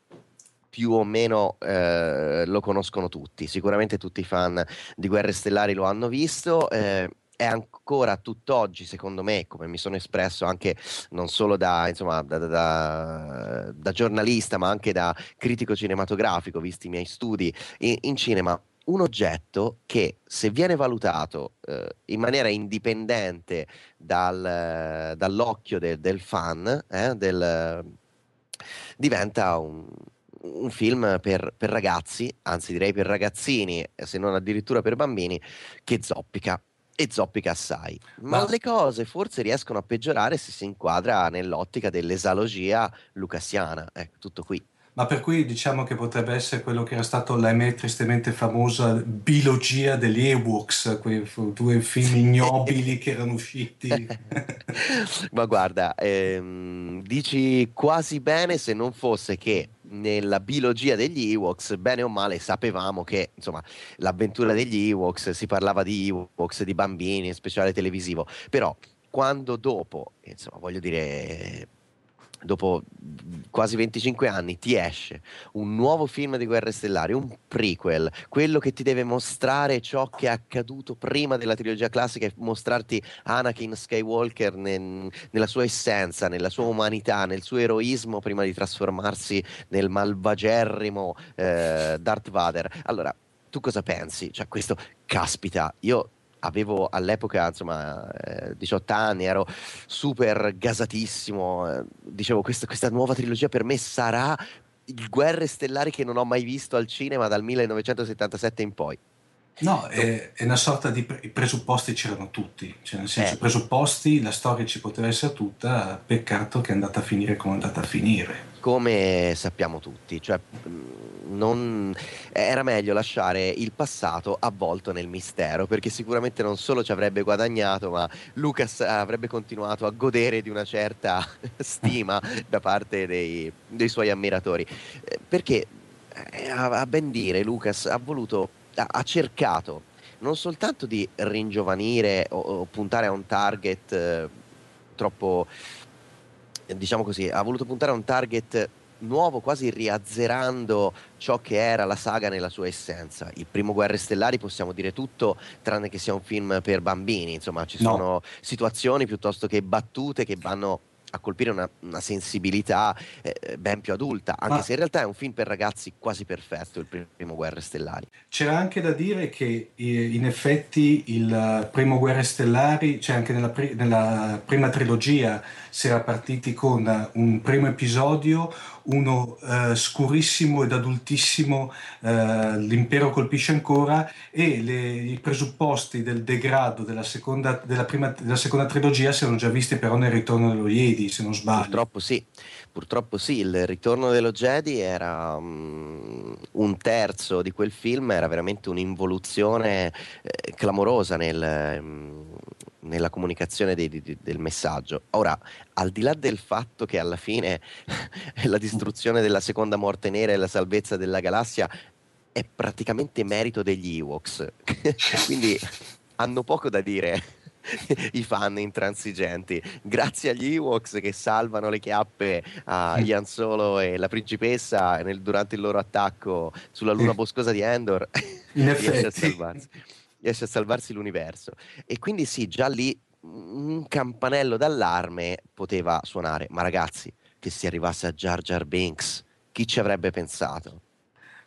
D: più o meno eh, lo conoscono tutti, sicuramente tutti i fan di Guerre Stellari lo hanno visto. Eh, è ancora tutt'oggi, secondo me, come mi sono espresso anche non solo da, insomma, da, da, da giornalista, ma anche da critico cinematografico, visti i miei studi in, in cinema, un oggetto che se viene valutato eh, in maniera indipendente dal, dall'occhio de, del fan, eh, del, diventa un, un film per, per, ragazzi, anzi direi per ragazzini, se non addirittura per bambini, che zoppica. E zoppica assai. Ma, Ma le cose forse riescono a peggiorare se si inquadra nell'ottica dell'esalogia lucassiana. Ecco, tutto qui.
B: Ma per cui diciamo che potrebbe essere quello che era stato l'ahimè tristemente famosa bilogia degli Ewoks, quei due film ignobili che erano usciti.
D: Ma guarda, ehm, dici quasi bene se non fosse che nella biologia degli Ewoks, bene o male, sapevamo che insomma, l'avventura degli Ewoks si parlava di Ewoks, di bambini, speciale televisivo, però quando dopo, insomma, voglio dire, dopo quasi 25 anni ti esce un nuovo film di Guerre Stellari, un prequel, quello che ti deve mostrare ciò che è accaduto prima della trilogia classica e mostrarti Anakin Skywalker nel, nella sua essenza, nella sua umanità, nel suo eroismo prima di trasformarsi nel malvagerrimo eh, Darth Vader. Allora, tu cosa pensi? Cioè, questo, caspita, io avevo all'epoca insomma eh, 18 anni, ero super gasatissimo, eh, dicevo questa, questa nuova trilogia per me sarà il Guerre Stellari che non ho mai visto al cinema dal 1977 in poi.
B: No, è, è, una sorta di pre- i presupposti c'erano tutti, cioè nel senso, eh. presupposti, la storia ci poteva essere tutta, peccato che è andata a finire come è andata a finire.
D: Come sappiamo tutti, cioè non, era meglio lasciare il passato avvolto nel mistero, perché sicuramente non solo ci avrebbe guadagnato, ma Lucas avrebbe continuato a godere di una certa stima da parte dei, dei suoi ammiratori. Eh, perché eh, a ben dire Lucas ha voluto, ha cercato non soltanto di ringiovanire o, o puntare a un target eh, troppo diciamo così, ha voluto puntare a un target nuovo, quasi riazzerando ciò che era la saga nella sua essenza. Il primo Guerre Stellari possiamo dire tutto, tranne che sia un film per bambini, insomma ci no. sono situazioni piuttosto che battute che vanno a colpire una, una sensibilità eh, ben più adulta, anche Ma se in realtà è un film per ragazzi quasi perfetto, il primo Guerre Stellari.
B: C'era anche da dire che eh, in effetti il primo Guerre Stellari, cioè anche nella, pri- nella prima trilogia, si era partiti con un primo episodio, uno eh, scurissimo ed adultissimo, eh, l'impero colpisce ancora, e le, i presupposti del degrado della seconda, della, prima, della seconda trilogia si erano già visti però nel ritorno dello Jedi, se non sbaglio.
D: Purtroppo sì. Purtroppo sì, il ritorno dello Jedi era um, un terzo di quel film, era veramente un'involuzione eh, clamorosa nel, um, nella comunicazione di, di, del messaggio. Ora, al di là del fatto che alla fine la distruzione della seconda morte nera e la salvezza della galassia è praticamente merito degli Ewoks, quindi hanno poco da dire i fan intransigenti. Grazie agli Ewoks che salvano le chiappe a Ian Solo e la principessa nel, durante il loro attacco sulla luna boscosa di Endor, a salvarsi riesce a salvarsi l'universo. E quindi sì, già lì un campanello d'allarme poteva suonare, ma ragazzi, che si arrivasse a Jar Jar Binks, chi ci avrebbe pensato?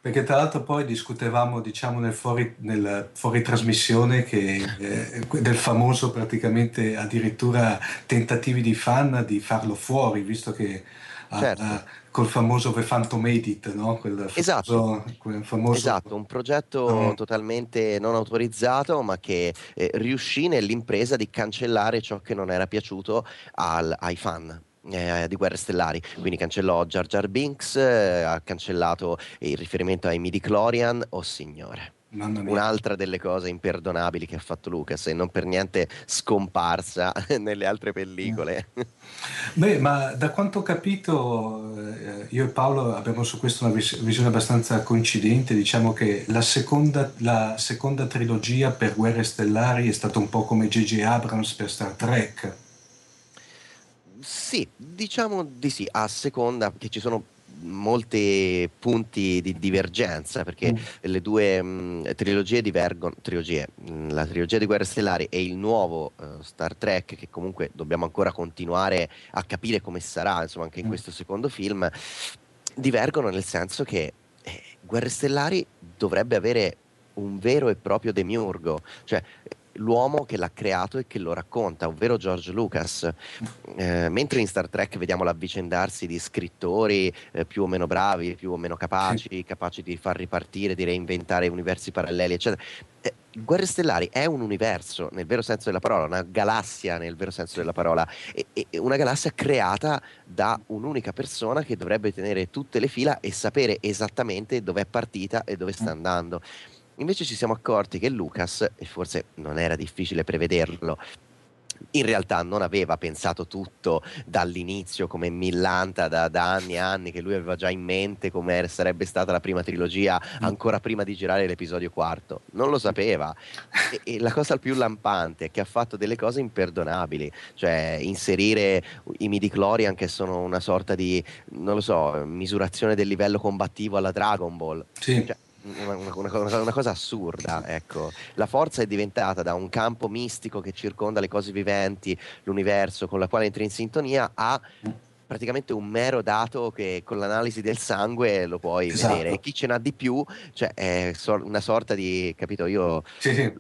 B: Perché tra l'altro poi discutevamo diciamo nel fuori, nel fuori trasmissione che, eh, del famoso praticamente addirittura tentativi di fan di farlo fuori, visto che certo. a, a, col famoso The Phantom Edit, no?
D: Quel esatto. quel famoso... esatto, un progetto oh. totalmente non autorizzato, ma che eh, riuscì nell'impresa di cancellare ciò che non era piaciuto al, ai fan. Eh, di Guerre Stellari, quindi cancellò Jar Jar Binks, eh, ha cancellato il riferimento ai midi chlorian, oh signore un'altra delle cose imperdonabili che ha fatto Lucas e non per niente scomparsa nelle altre pellicole.
B: Beh, ma da quanto ho capito, eh, io e Paolo abbiamo su questo una visione abbastanza coincidente. Diciamo che la seconda, la seconda trilogia per Guerre Stellari è stata un po' come J.J. Abrams per Star Trek.
D: Sì, diciamo di sì, a seconda che ci sono molti punti di divergenza perché mm. le due mh, mm, trilogie divergono, trilogie, mh, mm, la trilogia di Guerre Stellari e il nuovo uh, Star Trek che comunque dobbiamo ancora continuare a capire come sarà insomma anche in mm. questo secondo film divergono nel senso che eh, Guerre Stellari dovrebbe avere un vero e proprio demiurgo cioè l'uomo che l'ha creato e che lo racconta, ovvero George Lucas. Eh, mentre in Star Trek vediamo l'avvicendarsi di scrittori eh, più o meno bravi, più o meno capaci, capaci di far ripartire, di reinventare universi paralleli, eccetera. Eh, Guerre Stellari è un universo nel vero senso della parola, una galassia nel vero senso della parola, e, e una galassia creata da un'unica persona che dovrebbe tenere tutte le fila e sapere esattamente dove è partita e dove sta mm. andando. Invece ci siamo accorti che Lucas, e forse non era difficile prevederlo, in realtà non aveva pensato tutto dall'inizio come millanta da, da, anni e anni che lui aveva già in mente come sarebbe stata la prima trilogia ancora prima di girare l'episodio quarto. Non lo sapeva. E, e la cosa più lampante è che ha fatto delle cose imperdonabili cioè inserire i midi chlorian che sono una sorta di non lo so misurazione del livello combattivo alla Dragon Ball.
B: Sì.
D: cioè, una, una, una, cosa assurda, ecco. La forza è diventata da un campo mistico che circonda le cose viventi, l'universo con la quale entri in sintonia, a praticamente un mero dato che con l'analisi del sangue lo puoi esatto. vedere. E chi ce n'ha di più, cioè è una sorta di, capito, io...
B: Sì, sì.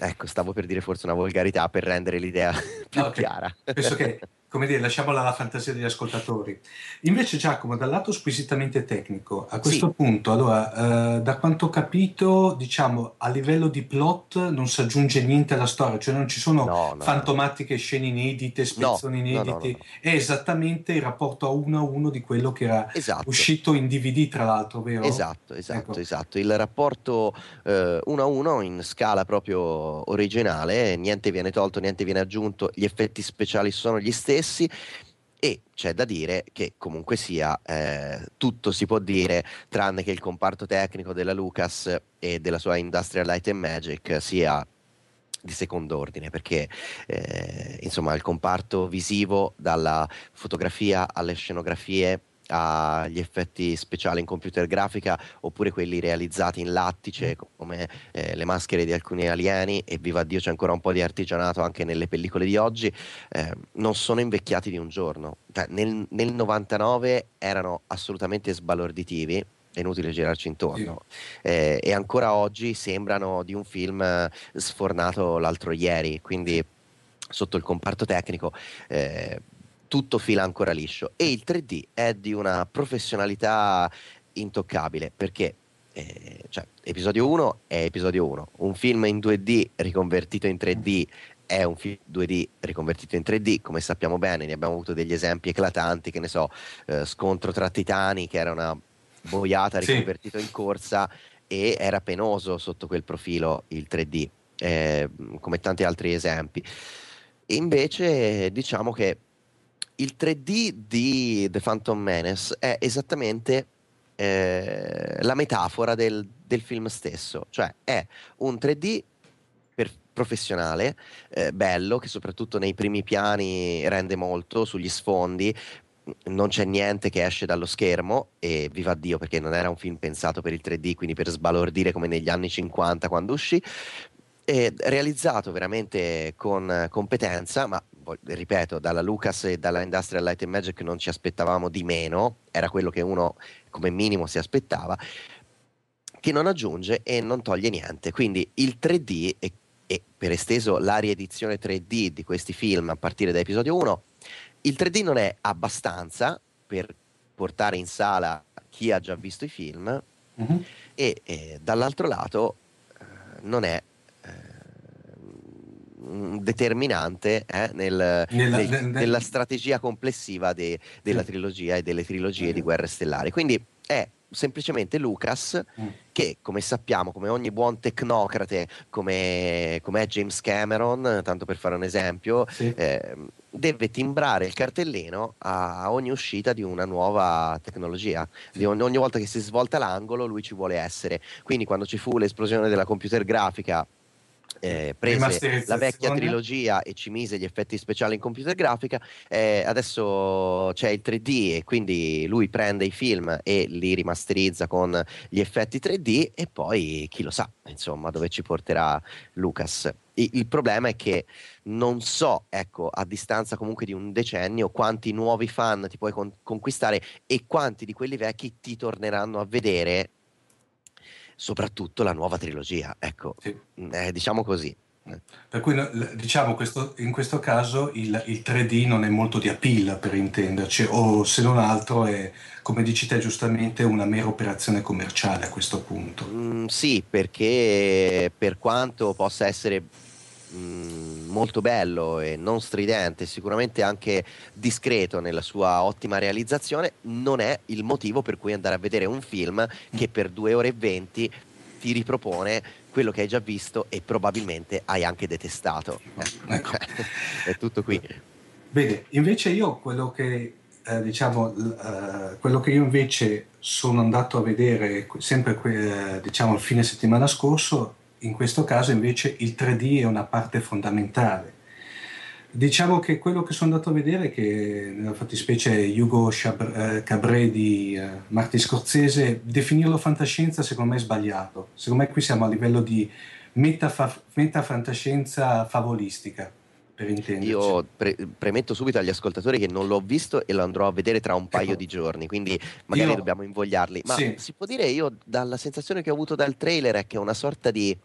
D: Ecco, stavo per dire forse una volgarità per rendere l'idea più okay. chiara.
B: Penso che come dire, lasciamola alla fantasia degli ascoltatori. Invece Giacomo, dal lato squisitamente tecnico, a questo sì. punto, allora, eh, da quanto ho capito, diciamo, a livello di plot non si aggiunge niente alla storia, cioè non ci sono no, no, fantomatiche no. scene inedite, spezzoni inediti, è esattamente il rapporto a uno a uno di quello che era esatto. uscito in DVD, tra l'altro, vero?
D: Esatto, esatto, ecco. esatto. Il rapporto eh, uno a uno in scala proprio originale, niente viene tolto, niente viene aggiunto, gli effetti speciali sono gli stessi stessi e c'è da dire che comunque sia eh, tutto si può dire tranne che il comparto tecnico della Lucas e della sua Industrial Light and Magic sia di secondo ordine perché eh, insomma il comparto visivo dalla fotografia alle scenografie agli effetti speciali in computer grafica oppure quelli realizzati in lattice mm. come eh, le maschere di alcuni alieni e viva Dio c'è ancora un po' di artigianato anche nelle pellicole di oggi eh, non sono invecchiati di un giorno cioè, nel, nel 99 erano assolutamente sbalorditivi è inutile girarci intorno. Eh, e ancora oggi sembrano di un film eh, sfornato l'altro ieri, quindi sotto il comparto tecnico eh, tutto fila ancora liscio e il 3D è di una professionalità intoccabile perché eh, cioè, episodio 1 è episodio 1, un film in 2D riconvertito in 3D è un film 2D riconvertito in 3D, come sappiamo bene, ne abbiamo avuto degli esempi eclatanti, che ne so, eh, scontro tra titani che era una boiata riconvertito sì. in corsa e era penoso sotto quel profilo il 3D, eh, come tanti altri esempi. invece diciamo che il 3D di The Phantom Menace è esattamente eh, la metafora del, del, film stesso, cioè è un 3D per, professionale, eh, bello, che soprattutto nei primi piani rende molto sugli sfondi, non c'è niente che esce dallo schermo e viva Dio perché non era un film pensato per il 3D, quindi per sbalordire come negli anni 50 quando uscì, realizzato veramente con competenza, ma ripeto, dalla Lucas e dalla Industrial Light and Magic non ci aspettavamo di meno, era quello che uno come minimo si aspettava, che non aggiunge e non toglie niente. Quindi il 3D e, e per esteso la riedizione 3D di questi film a partire da episodio 1, il 3D non è abbastanza per portare in sala chi ha già visto i film uh-huh. e, e, dall'altro lato eh, non è determinante eh, nel, nella, nel, nel, nella, strategia complessiva de, della trilogia e delle trilogie di Guerre Stellari. Quindi è semplicemente Lucas mm. che come sappiamo come ogni buon tecnocrate come, come è James Cameron tanto per fare un esempio sì. eh, deve timbrare il cartellino a ogni uscita di una nuova tecnologia sì. ogni, ogni volta che si svolta l'angolo lui ci vuole essere quindi quando ci fu l'esplosione della computer grafica eh, prese la vecchia trilogia e ci mise gli effetti speciali in computer grafica, eh, adesso c'è il 3D e quindi lui prende i film e li rimasterizza con gli effetti 3D e poi chi lo sa, insomma, dove ci porterà Lucas. Il, il problema è che non so, ecco, a distanza comunque di un decennio, quanti nuovi fan ti puoi con- conquistare e quanti di quelli vecchi ti torneranno a vedere soprattutto la nuova trilogia. Ecco, sì. Mm, eh, diciamo così.
B: Per cui diciamo questo, in questo caso il, il, 3D non è molto di appeal per intenderci, o se non altro è, come dici te giustamente, una mera operazione commerciale a questo punto.
D: Mm, sì, perché per quanto possa essere mm, molto bello e non stridente, sicuramente anche discreto nella sua ottima realizzazione, non è il motivo per cui andare a vedere un film che per 2 ore e 20 ti ripropone quello che hai già visto e probabilmente hai anche detestato. Eh, ecco. è tutto qui.
B: Bene, invece io quello che eh, diciamo, uh, quello che io invece sono andato a vedere sempre uh, diciamo il fine settimana scorso, in questo caso invece il 3D è una parte fondamentale Diciamo che quello che sono andato a vedere che nella fattispecie Hugo eh, Cabret di uh, Martin Scorsese, definirlo fantascienza secondo me è sbagliato. Secondo me qui siamo a livello di metafa- metafantascienza favolistica. Per intenderci.
D: Io pre- premetto subito agli ascoltatori che non l'ho visto e lo andrò a vedere tra un paio ecco. di giorni, quindi magari io, dobbiamo invogliarli. Ma sì. si può dire io, dalla sensazione che ho avuto dal trailer, è che è una sorta di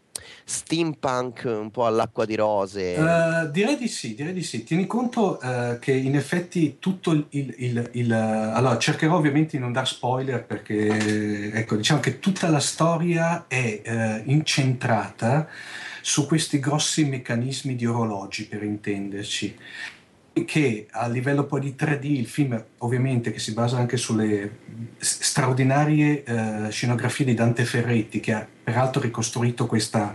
D: steampunk un po' all'acqua di rose?
B: Uh, direi di sì, direi di sì. Tieni conto uh, che in effetti tutto il, il, il, il, Allora, cercherò ovviamente di non dar spoiler perché, ecco, diciamo che tutta la storia è uh, incentrata su questi grossi meccanismi di orologi, per intenderci che a livello poi di 3D il film ovviamente che si basa anche sulle straordinarie eh, scenografie di Dante Ferretti che ha peraltro ricostruito questa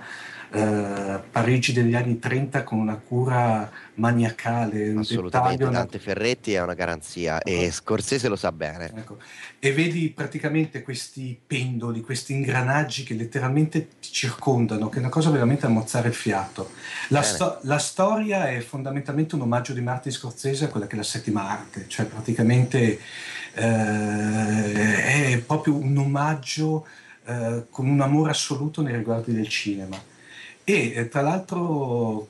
B: eh, Parigi degli anni 30 con una cura maniacale.
D: Assolutamente, dettaglio, Dante. Ferretti è una garanzia e ecco. Scorsese lo sa bene.
B: Ecco. E vedi praticamente questi pendoli, questi ingranaggi che letteralmente ti circondano, che è una cosa veramente a mozzare il fiato. La, sto- la storia è fondamentalmente un omaggio di Martin Scorsese a quella che è la settima arte, cioè praticamente eh, è proprio un omaggio eh, con un amore assoluto nei riguardi del cinema e eh, tra l'altro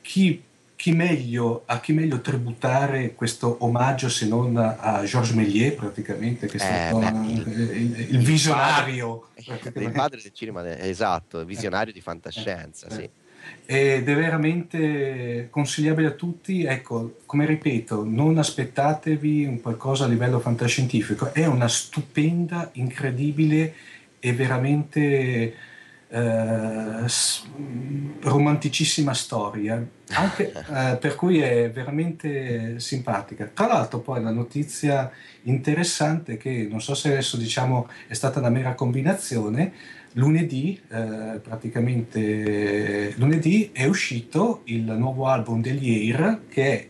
B: chi, chi meglio, a chi meglio tributare questo omaggio se non a Georges Méliès praticamente che è stato eh, beh, il, il, visionario
D: il padre del cinema esatto il visionario di fantascienza eh, sì.
B: ed è veramente consigliabile a tutti ecco come ripeto non aspettatevi un qualcosa a livello fantascientifico. È una stupenda incredibile e veramente eh, romanticissima storia, anche, eh, per cui è veramente simpatica. Tra l'altro poi la notizia interessante che non so se adesso diciamo è stata una mera combinazione, lunedì eh, praticamente lunedì è uscito il nuovo album degli Air che è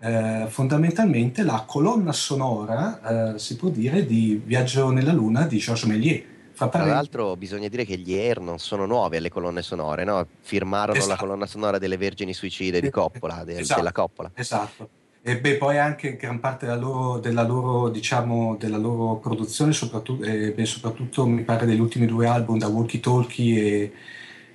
B: eh, fondamentalmente la colonna sonora, eh, si può dire, di Viaggio nella Luna di Georges Méliès
D: tra l'altro bisogna dire che gli Air non sono nuovi alle colonne sonore, no? firmarono esatto. la colonna sonora delle Vergini Suicide di Coppola, del,
B: esatto.
D: della Coppola.
B: Esatto. E beh, poi anche gran parte della loro, della loro, diciamo, della loro produzione, soprattutto, eh, beh, soprattutto mi pare degli ultimi due album da Walkie Talkie e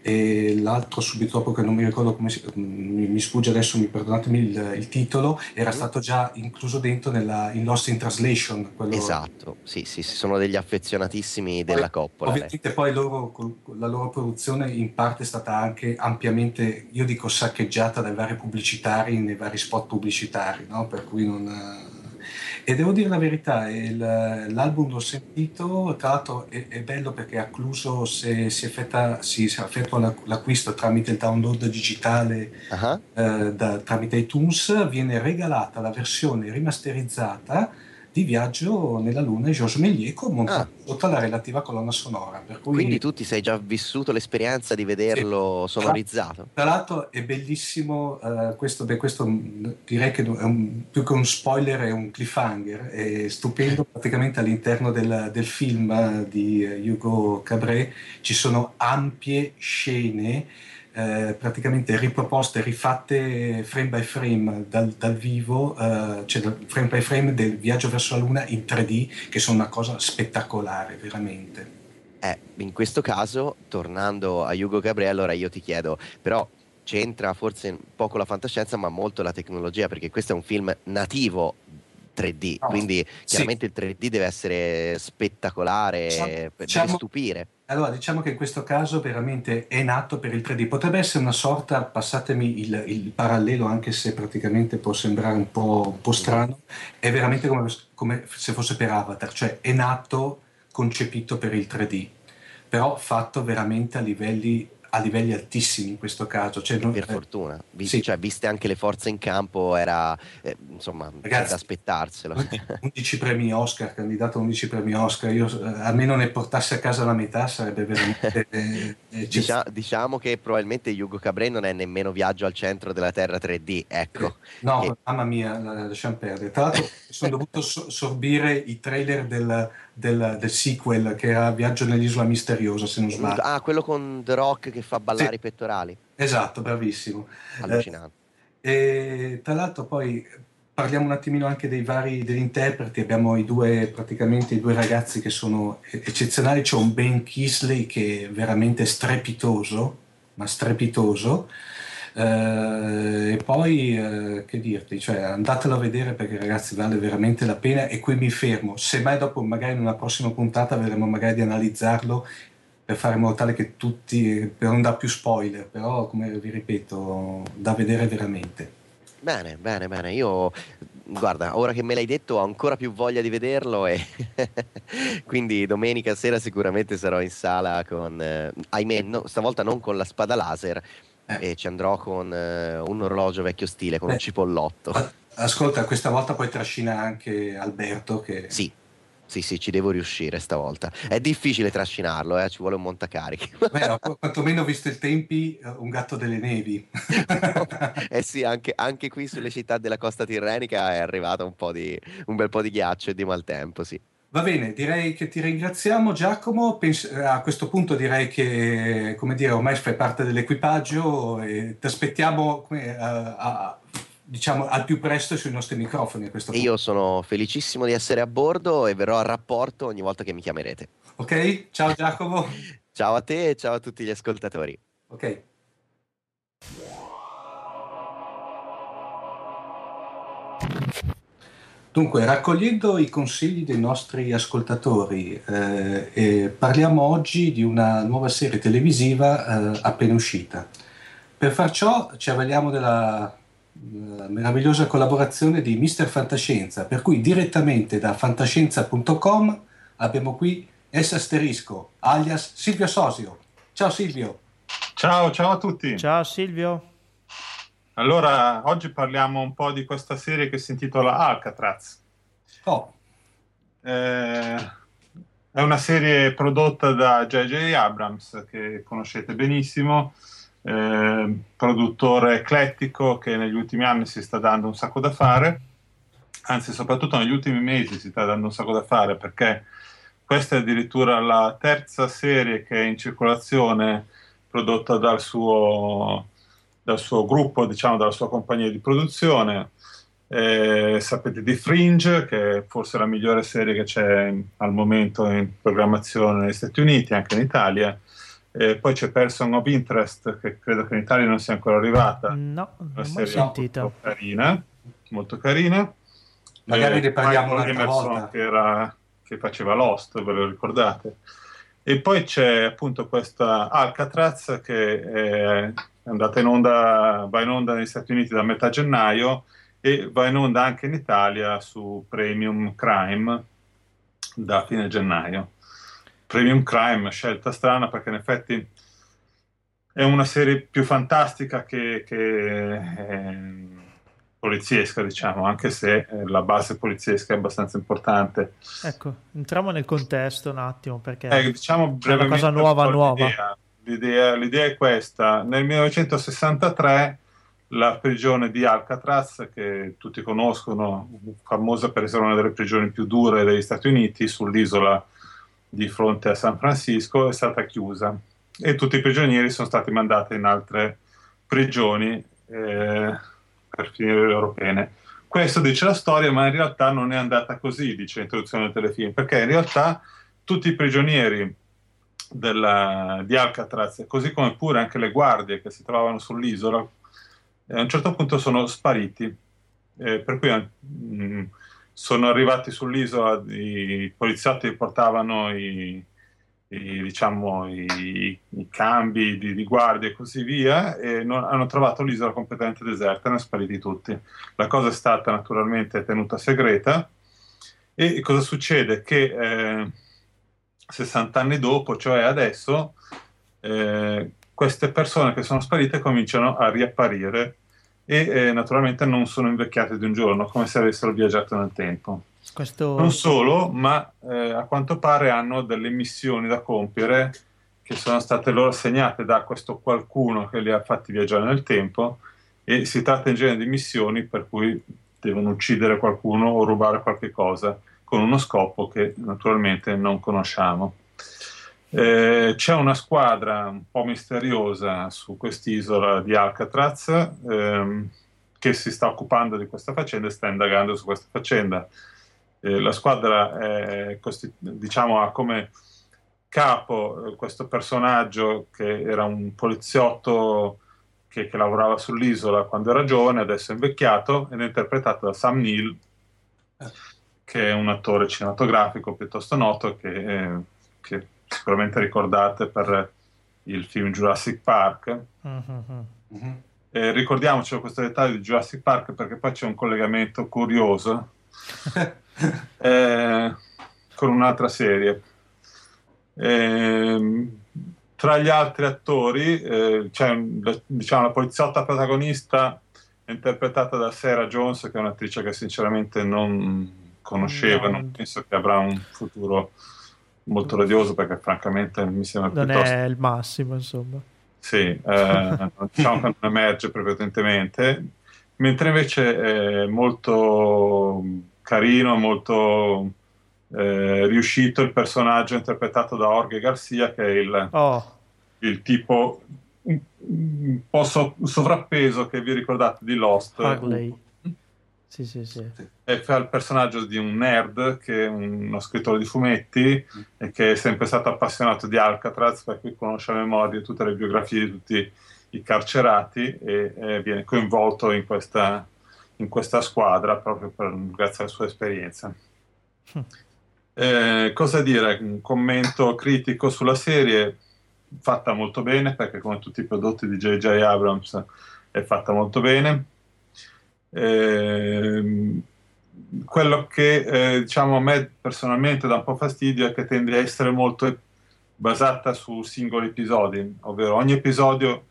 B: e l'altro subito dopo che non mi ricordo come si, mi, mi sfugge adesso, mi perdonatemi il, il titolo, era mm. stato già incluso dentro nella, in Lost in Translation.
D: Quello... Esatto, sì, sì, sono degli affezionatissimi della Coppola.
B: Ovviamente lei. poi loro, la loro produzione in parte è stata anche ampiamente, io dico, saccheggiata dai vari pubblicitari nei vari spot pubblicitari, no? per cui non e devo dire la verità, il, l'album l'ho sentito, tra l'altro è, è bello perché è accluso se si effettua, l'acquisto tramite il download digitale uh-huh. eh, da, tramite iTunes, viene regalata la versione rimasterizzata di Viaggio nella Luna e Georges Méliès con ah. tutta la relativa colonna sonora.
D: Cui... Quindi tu ti sei già vissuto l'esperienza di vederlo sì. sonorizzato.
B: Tra, l'altro è bellissimo, uh, questo, beh, questo direi che è un, più che un spoiler è un cliffhanger, è stupendo praticamente all'interno del, del film di Hugo Cabret ci sono ampie scene eh, praticamente riproposte, rifatte frame by frame dal, dal vivo, eh, cioè frame by frame del viaggio verso la Luna in 3D, che sono una cosa spettacolare, veramente.
D: Eh, in questo caso, tornando a Hugo Gabriel, allora io ti chiedo, però c'entra forse poco la fantascienza, ma molto la tecnologia, perché questo è un film nativo 3D, no, quindi chiaramente sì. il 3D deve essere spettacolare, diciamo, deve diciamo, stupire.
B: Allora, diciamo che in questo caso veramente è nato per il 3D. Potrebbe essere una sorta, passatemi il, il parallelo, anche se praticamente può sembrare un po', un po strano, è veramente come, come, se fosse per Avatar, cioè è nato, concepito per il 3D, però fatto veramente a livelli a livelli altissimi in questo caso.
D: Cioè, non, per fortuna, Vi, sì. cioè, viste anche le forze in campo, era eh, insomma Ragazzi, da aspettarselo.
B: 11 premi Oscar, candidato a 11 premi Oscar, io eh, a me non ne portasse a casa la metà sarebbe veramente...
D: eh, eh Dicia, diciamo che probabilmente Hugo Cabret non è nemmeno viaggio al centro della Terra 3D, ecco.
B: No, che... mamma mia, lasciamo perdere. Tra l'altro sono dovuto sorbire i trailer del del, del, sequel che era Viaggio nell'isola misteriosa, se non sbaglio.
D: Ah, quello con The Rock che fa ballare sì. i pettorali.
B: Esatto, bravissimo.
D: Allucinante.
B: Eh, e tra l'altro poi parliamo un attimino anche dei vari degli interpreti, abbiamo i due praticamente i due ragazzi che sono eccezionali, c'è un Ben Kisley che è veramente strepitoso, ma strepitoso e poi, eh, che dirti, cioè, andatelo a vedere perché ragazzi vale veramente la pena e qui mi fermo. Se mai dopo, magari in una prossima puntata, vedremo magari di analizzarlo per fare in modo tale che tutti, per non dare più spoiler, però come vi ripeto, da vedere veramente.
D: Bene, bene, bene. Io guarda, ora che me l'hai detto ho ancora più voglia di vederlo e quindi domenica sera sicuramente sarò in sala con, eh, ahimè, no, stavolta non con la spada laser, eh. e ci andrò con eh, un orologio vecchio stile, con eh. un cipollotto.
B: Ascolta, questa volta poi trascina anche Alberto che...
D: Sì, sì, sì, ci devo riuscire stavolta. È difficile trascinarlo, eh? ci vuole un montacarichi.
B: Beh, quantomeno visto i tempi, eh, un gatto delle nevi.
D: eh sì, anche, anche, qui sulle città della costa tirrenica è arrivato un, di, un bel po' di ghiaccio e di maltempo, sì.
B: Va bene, direi che ti ringraziamo Giacomo, Pens- a questo punto direi che come dire, ormai fai parte dell'equipaggio e ti aspettiamo come, a, a, diciamo, al più presto sui nostri microfoni.
D: Io sono felicissimo di essere a bordo e verrò a rapporto ogni volta che mi chiamerete.
B: Ok, ciao Giacomo.
D: ciao a te e ciao a tutti gli ascoltatori.
B: Ok. Dunque, raccogliendo i consigli dei nostri ascoltatori, eh, parliamo oggi di una nuova serie televisiva eh, appena uscita. Per far ciò ci avvaliamo della meravigliosa collaborazione di Mister Fantascienza, per cui direttamente da fantascienza.com abbiamo qui S asterisco, alias Silvio Sosio. Ciao Silvio.
E: Ciao, ciao a tutti.
A: Ciao Silvio.
E: Allora, oggi parliamo un po' di questa serie che si intitola Alcatraz.
B: Oh.
E: Eh, è una serie prodotta da J.J. Abrams, che conoscete benissimo, eh, produttore eclettico che negli ultimi anni si sta dando un sacco da fare, anzi soprattutto negli ultimi mesi si sta dando un sacco da fare perché questa è addirittura la terza serie che è in circolazione prodotta dal suo dal suo gruppo, diciamo dalla sua compagnia di produzione. Eh, sapete di Fringe, che è forse la migliore serie che c'è al momento in programmazione negli Stati Uniti, anche in Italia. Eh, poi c'è Person of Interest, che credo che in Italia non sia ancora arrivata.
A: No, non ho mai sentito.
E: Molto carina, molto carina.
B: Magari ne parliamo un'altra volta.
E: Che, era, che faceva Lost, ve lo ricordate? E poi c'è appunto questa Alcatraz che è è andata in onda, va in onda negli Stati Uniti da metà gennaio e va in onda anche in Italia su Premium Crime da fine gennaio. Premium Crime, scelta strana perché in effetti è una serie più fantastica che, che poliziesca, diciamo, anche se la base poliziesca è abbastanza importante.
A: Ecco, entriamo nel contesto un attimo perché
E: eh, diciamo
A: è una cosa nuova, nuova.
E: L'idea l'idea, l'idea è questa. Nel 1963 la prigione di Alcatraz, che tutti conoscono, famosa per essere una delle prigioni più dure degli Stati Uniti, sull'isola di fronte a San Francisco, è stata chiusa e tutti i prigionieri sono stati mandati in altre prigioni eh, per finire le loro pene. Questo dice la storia, ma in realtà non è andata così, dice l'introduzione del telefilm, perché in realtà tutti i prigionieri della, di Alcatraz, così come pure anche le guardie che si trovavano sull'isola, eh, a un certo punto sono spariti. Eh, per cui mh, mm, sono arrivati sull'isola, i poliziotti portavano i, i, diciamo, i, i cambi di, di, guardia e così via e non, hanno trovato l'isola completamente deserta, ne sono spariti tutti. La cosa è stata naturalmente tenuta segreta e cosa succede? Che eh, 60 anni dopo, cioè adesso, eh, queste persone che sono sparite cominciano a riapparire e eh, naturalmente non sono invecchiate di un giorno, come se avessero viaggiato nel tempo. Questo... Non solo, ma eh, a quanto pare hanno delle missioni da compiere che sono state loro assegnate da questo qualcuno che li ha fatti viaggiare nel tempo e si tratta in genere di missioni per cui devono uccidere qualcuno o rubare qualche cosa con uno scopo che naturalmente non conosciamo. Eh, c'è una squadra un po' misteriosa su quest'isola di Alcatraz ehm, che si sta occupando di questa faccenda e sta indagando su questa faccenda. Eh, la squadra è, diciamo, ha come capo eh, questo personaggio che era un poliziotto che, che, lavorava sull'isola quando era giovane, adesso è invecchiato ed è interpretato da Sam Neill, che è un attore cinematografico piuttosto noto che, eh, che sicuramente ricordate per il film Jurassic Park. Mm-hmm. Eh, ricordiamoci questo dettaglio di Jurassic Park perché poi c'è un collegamento curioso eh, con un'altra serie. Eh, tra gli altri attori eh, c'è diciamo, la poliziotta protagonista interpretata da Sarah Jones, che è un'attrice che sinceramente non conoscevo, no. non penso che avrà un futuro molto radioso perché francamente mi sembra
A: non piuttosto... è il massimo insomma
E: sì, eh, diciamo che non emerge prepotentemente mentre invece è molto carino molto eh, riuscito il personaggio interpretato da Jorge Garcia che è il, oh. il tipo un, un po' so, sovrappeso che vi ricordate di Lost
A: Harley sì, sì, sì.
E: E fa il personaggio di un nerd che è uno scrittore di fumetti mm. e che è sempre stato appassionato di Alcatraz, per cui conosce a memoria tutte le biografie di tutti i carcerati e, e viene coinvolto in questa, in questa squadra proprio per, grazie alla sua esperienza. Mm. Eh, cosa dire? Un commento critico sulla serie fatta molto bene perché come tutti i prodotti di J.J. Abrams è fatta molto bene eh, quello che eh, diciamo a me personalmente dà un po' fastidio è che tende a essere molto basata su singoli episodi, ovvero ogni episodio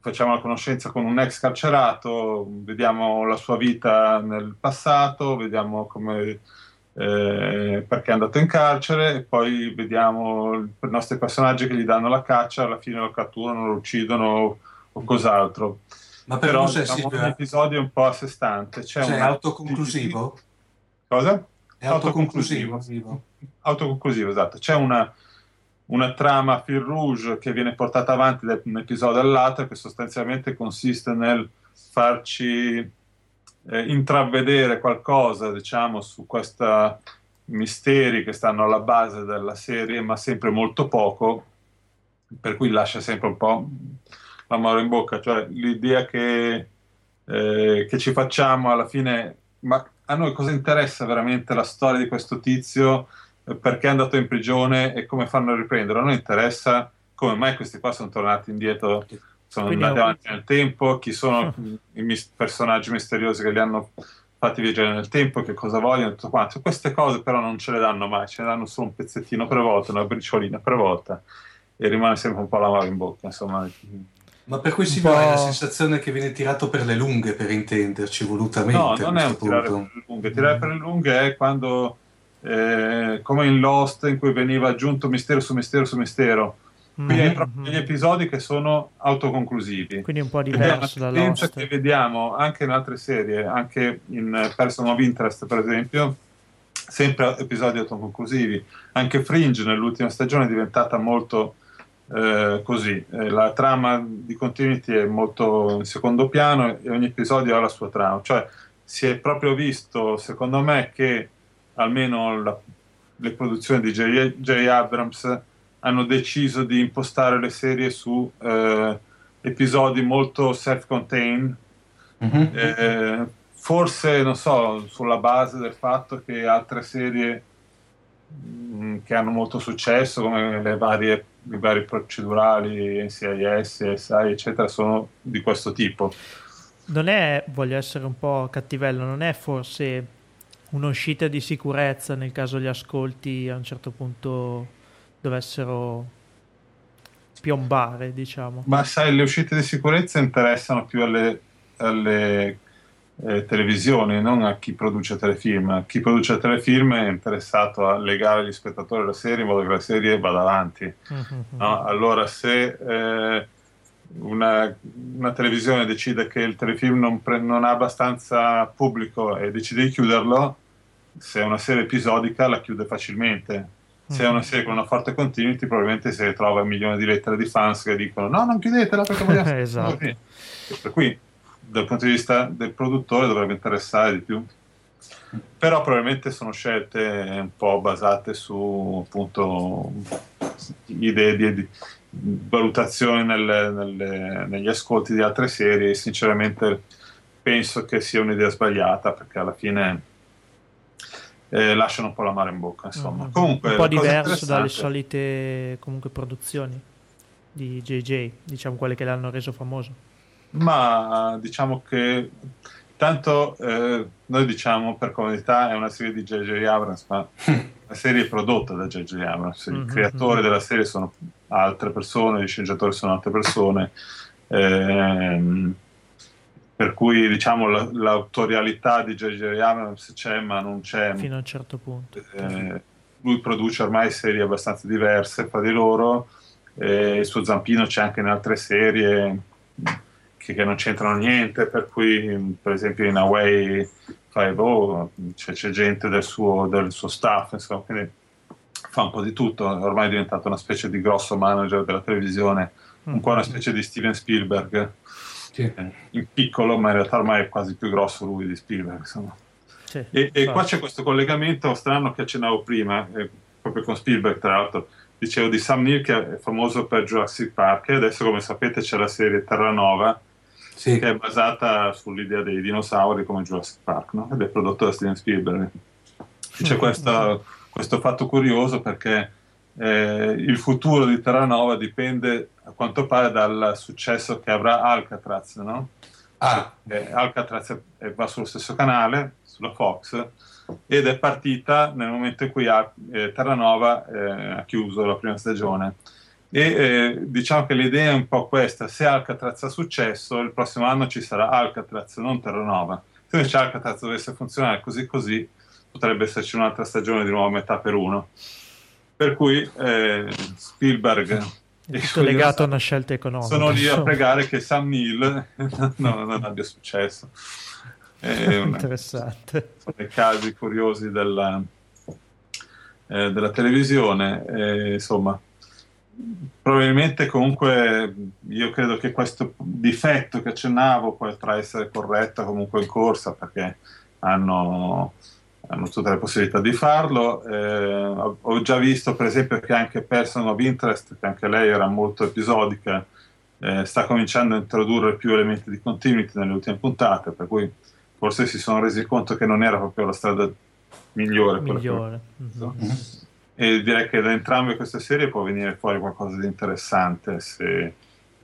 E: facciamo la conoscenza con un ex carcerato, vediamo la sua vita nel passato, vediamo come, eh, perché è andato in carcere e poi vediamo i nostri personaggi che gli danno la caccia, alla fine lo catturano, lo uccidono o cos'altro.
B: Ma per però
E: diciamo,
B: Silvio,
E: un episodio un po' a sé stante. C'è
B: cioè, autoconclusivo?
E: Cosa?
B: È autoconclusivo. autoconclusivo.
E: Autoconclusivo, esatto. C'è una, una trama fil rouge che viene portata avanti da un episodio all'altro che sostanzialmente consiste nel farci eh, intravedere qualcosa, diciamo, su questi misteri che stanno alla base della serie, ma sempre molto poco, per cui lascia sempre un po' l'amaro in bocca, cioè l'idea che, eh, che ci facciamo alla fine, ma a noi cosa interessa veramente la storia di questo tizio, eh, perché è andato in prigione e come fanno a riprendere? A noi interessa come mai questi qua sono tornati indietro, sono Quindi andati avanti nel tempo, chi sono i mis- personaggi misteriosi che li hanno fatti viaggiare nel tempo, che cosa vogliono, tutto quanto. Queste cose però non ce le danno mai, ce ne danno solo un pezzettino per volta, una briciolina per volta e rimane sempre un po' l'amaro in bocca, insomma.
B: Ma per cui si hai la sensazione che viene tirato per le lunghe, per intenderci, volutamente.
E: No, non è un tirare per le lunghe. Tirare mm. per le lunghe è quando, eh, come in Lost, in cui veniva aggiunto mistero su mistero su mistero. Quindi mm-hmm. hai proprio degli episodi che sono autoconclusivi.
A: Quindi un po' diverso da Lost.
E: che vediamo anche in altre serie, anche in Person of Interest, per esempio, sempre episodi autoconclusivi. Anche Fringe nell'ultima stagione è diventata molto eh, così. Eh, la trama di Continuity è molto in secondo piano e ogni episodio ha la sua trama. Cioè, si è proprio visto, secondo me, che almeno la, le produzioni di J. Abrams hanno deciso di impostare le serie su eh, episodi molto self-contained, mm-hmm. forse, non so, sulla base del fatto che altre serie che hanno molto successo, come le varie, i vari procedurali, NCIS, SI, eccetera, sono di questo tipo.
A: Non è, voglio essere un po' cattivello, non è forse un'uscita di sicurezza nel caso gli ascolti a un certo punto dovessero piombare, diciamo.
E: Ma sai, le uscite di sicurezza interessano più alle, alle eh, televisioni, non a chi produce telefilm. Chi produce telefilm è interessato a legare gli spettatori alla serie in modo che la serie vada avanti. Mm-hmm. No? Allora, se eh, una, una, televisione decide che il telefilm non, pre- non ha abbastanza pubblico e decide di chiuderlo, se è una serie episodica la chiude facilmente. Se è una serie con una forte continuity, probabilmente si ritrova un milione di lettere di fans che dicono no, non chiudetela perché vogliamo...
A: esatto.
E: Per cui dal punto di vista del produttore dovrebbe interessare di più. Però probabilmente sono scelte un po' basate su appunto idee di, di valutazioni nelle, nelle, negli ascolti di altre serie. Sinceramente penso che sia un'idea sbagliata perché alla fine eh, lasciano un po' la mare in bocca. Insomma. Mm-hmm. Comunque,
A: un po' diverso dalle solite comunque, produzioni di JJ, diciamo quelle che l'hanno reso famoso
E: ma diciamo che tanto eh, noi diciamo per comodità è una serie di J.J. Abrams, ma la serie è prodotta da J.J. Abrams, il mm-hmm. creatore della serie sono altre persone, gli sceneggiatori sono altre persone, ehm, per cui diciamo la, l'autorialità di J.J. Abrams c'è ma non c'è.
A: Fino a un certo punto.
E: Eh, lui produce ormai serie abbastanza diverse fra di loro, eh, il suo zampino c'è anche in altre serie che non c'entrano niente, per cui per esempio in Away 5 c'è, c'è gente del suo, del suo staff, insomma, quindi fa un po' di tutto, ormai è diventato una specie di grosso manager della televisione, mm. un po' una specie di Steven Spielberg, sì. in piccolo, ma in realtà ormai è quasi più grosso lui di Spielberg. Insomma. Sì, e, e qua c'è questo collegamento strano che accennavo prima, eh, proprio con Spielberg tra l'altro, dicevo di Sam Neill che è famoso per Jurassic Park e adesso come sapete c'è la serie Terranova sì. che è basata sull'idea dei dinosauri come Jurassic Park, no? ed è prodotto da Steven Spielberg. C'è questo, questo fatto curioso perché eh, il futuro di Terranova dipende a quanto pare dal successo che avrà Alcatraz, no? Ah. Eh, Alcatraz è, va sullo stesso canale, sulla Fox, ed è partita nel momento in cui eh, Terranova eh, ha chiuso la prima stagione e eh, diciamo che l'idea è un po' questa: se Alcatraz ha successo, il prossimo anno ci sarà Alcatraz, non Terranova. Se invece Alcatraz dovesse funzionare così così, potrebbe esserci un'altra stagione di nuovo metà per uno. Per cui eh, Spielberg
A: è tutto legato a una scelta economica.
E: Sono lì a pregare che Sam Neill no, non abbia successo.
A: È Interessante.
E: Sono dei casi curiosi della, eh, della televisione. Eh, insomma, probabilmente comunque io credo che questo difetto che accennavo potrà essere corretto comunque in corsa perché hanno, hanno tutte le possibilità di farlo. Eh, ho già visto per esempio che anche Person of Interest, che anche lei era molto episodica, eh, sta cominciando a introdurre più elementi di continuity nelle ultime puntate, per cui forse si sono resi conto che non era proprio la strada migliore.
A: migliore. Mm-hmm
E: e direi che da entrambe queste serie può venire fuori qualcosa di interessante se,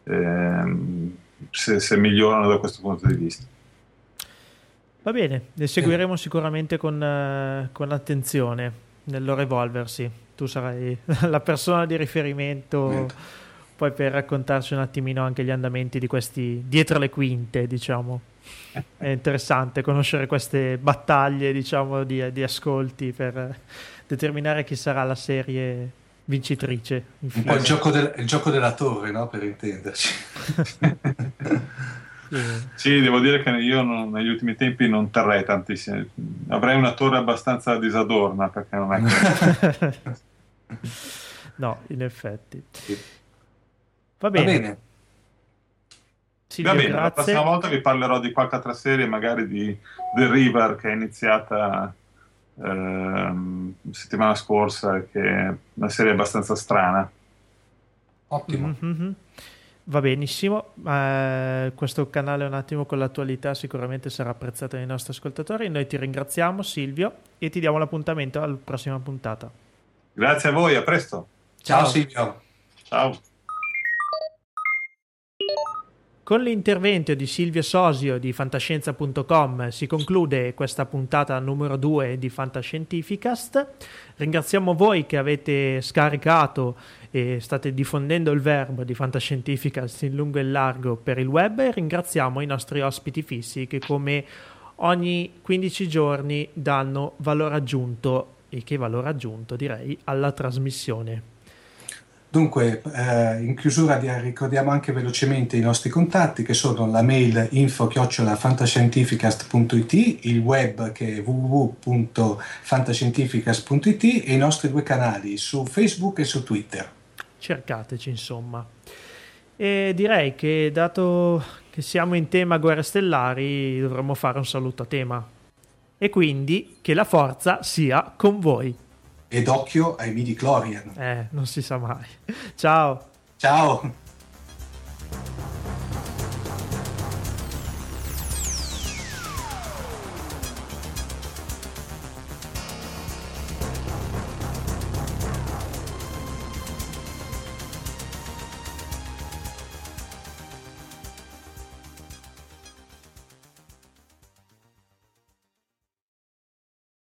E: ehm, se, se migliorano da questo punto di vista.
A: Va bene, le seguiremo sicuramente con, uh, con, attenzione nel loro evolversi. Tu sarai la persona di riferimento poi per raccontarci un attimino anche gli andamenti di questi dietro le quinte, diciamo. È interessante conoscere queste battaglie, diciamo, di, di ascolti per determinare chi sarà la serie vincitrice.
B: Un po' il gioco, del, il gioco, della torre, no? Per intenderci.
E: sì. devo dire che io non, negli ultimi tempi non terrei tantissimo. Avrei una torre abbastanza disadorna perché non è
A: no, in effetti.
B: Sì.
A: Va bene.
B: Va bene.
A: Silvio,
E: Va bene,
A: grazie.
E: la prossima volta vi parlerò di qualche altra serie, magari di The River che è iniziata ehm, settimana scorsa, che è una serie abbastanza strana.
B: Ottimo.
A: Mm-hmm. Va benissimo, eh, questo canale un attimo con l'attualità sicuramente sarà apprezzato dai nostri ascoltatori. Noi ti ringraziamo Silvio e ti diamo l'appuntamento alla prossima puntata.
E: Grazie a voi, a presto.
B: Ciao, Ciao Silvio.
E: Ciao.
A: Con l'intervento di Silvio Sosio di fantascienza.com si conclude questa puntata numero 2 di Fantascientificast. Ringraziamo voi che avete scaricato e state diffondendo il verbo di Fantascientificast in lungo e largo per il web e ringraziamo i nostri ospiti fissi che come ogni 15 giorni danno valore aggiunto e che valore aggiunto direi alla trasmissione.
B: Dunque, eh, in chiusura ricordiamo anche velocemente i nostri contatti che sono la mail info-fantascientificast.it, il web che è www.fantascientificast.it e i nostri due canali su Facebook e su Twitter.
A: Cercateci insomma. E direi che dato che siamo in tema guerre stellari dovremmo fare un saluto a tema. E quindi che la forza sia con voi
B: ed occhio ai midi chlorian.
A: Eh, non si sa mai. Ciao.
B: Ciao.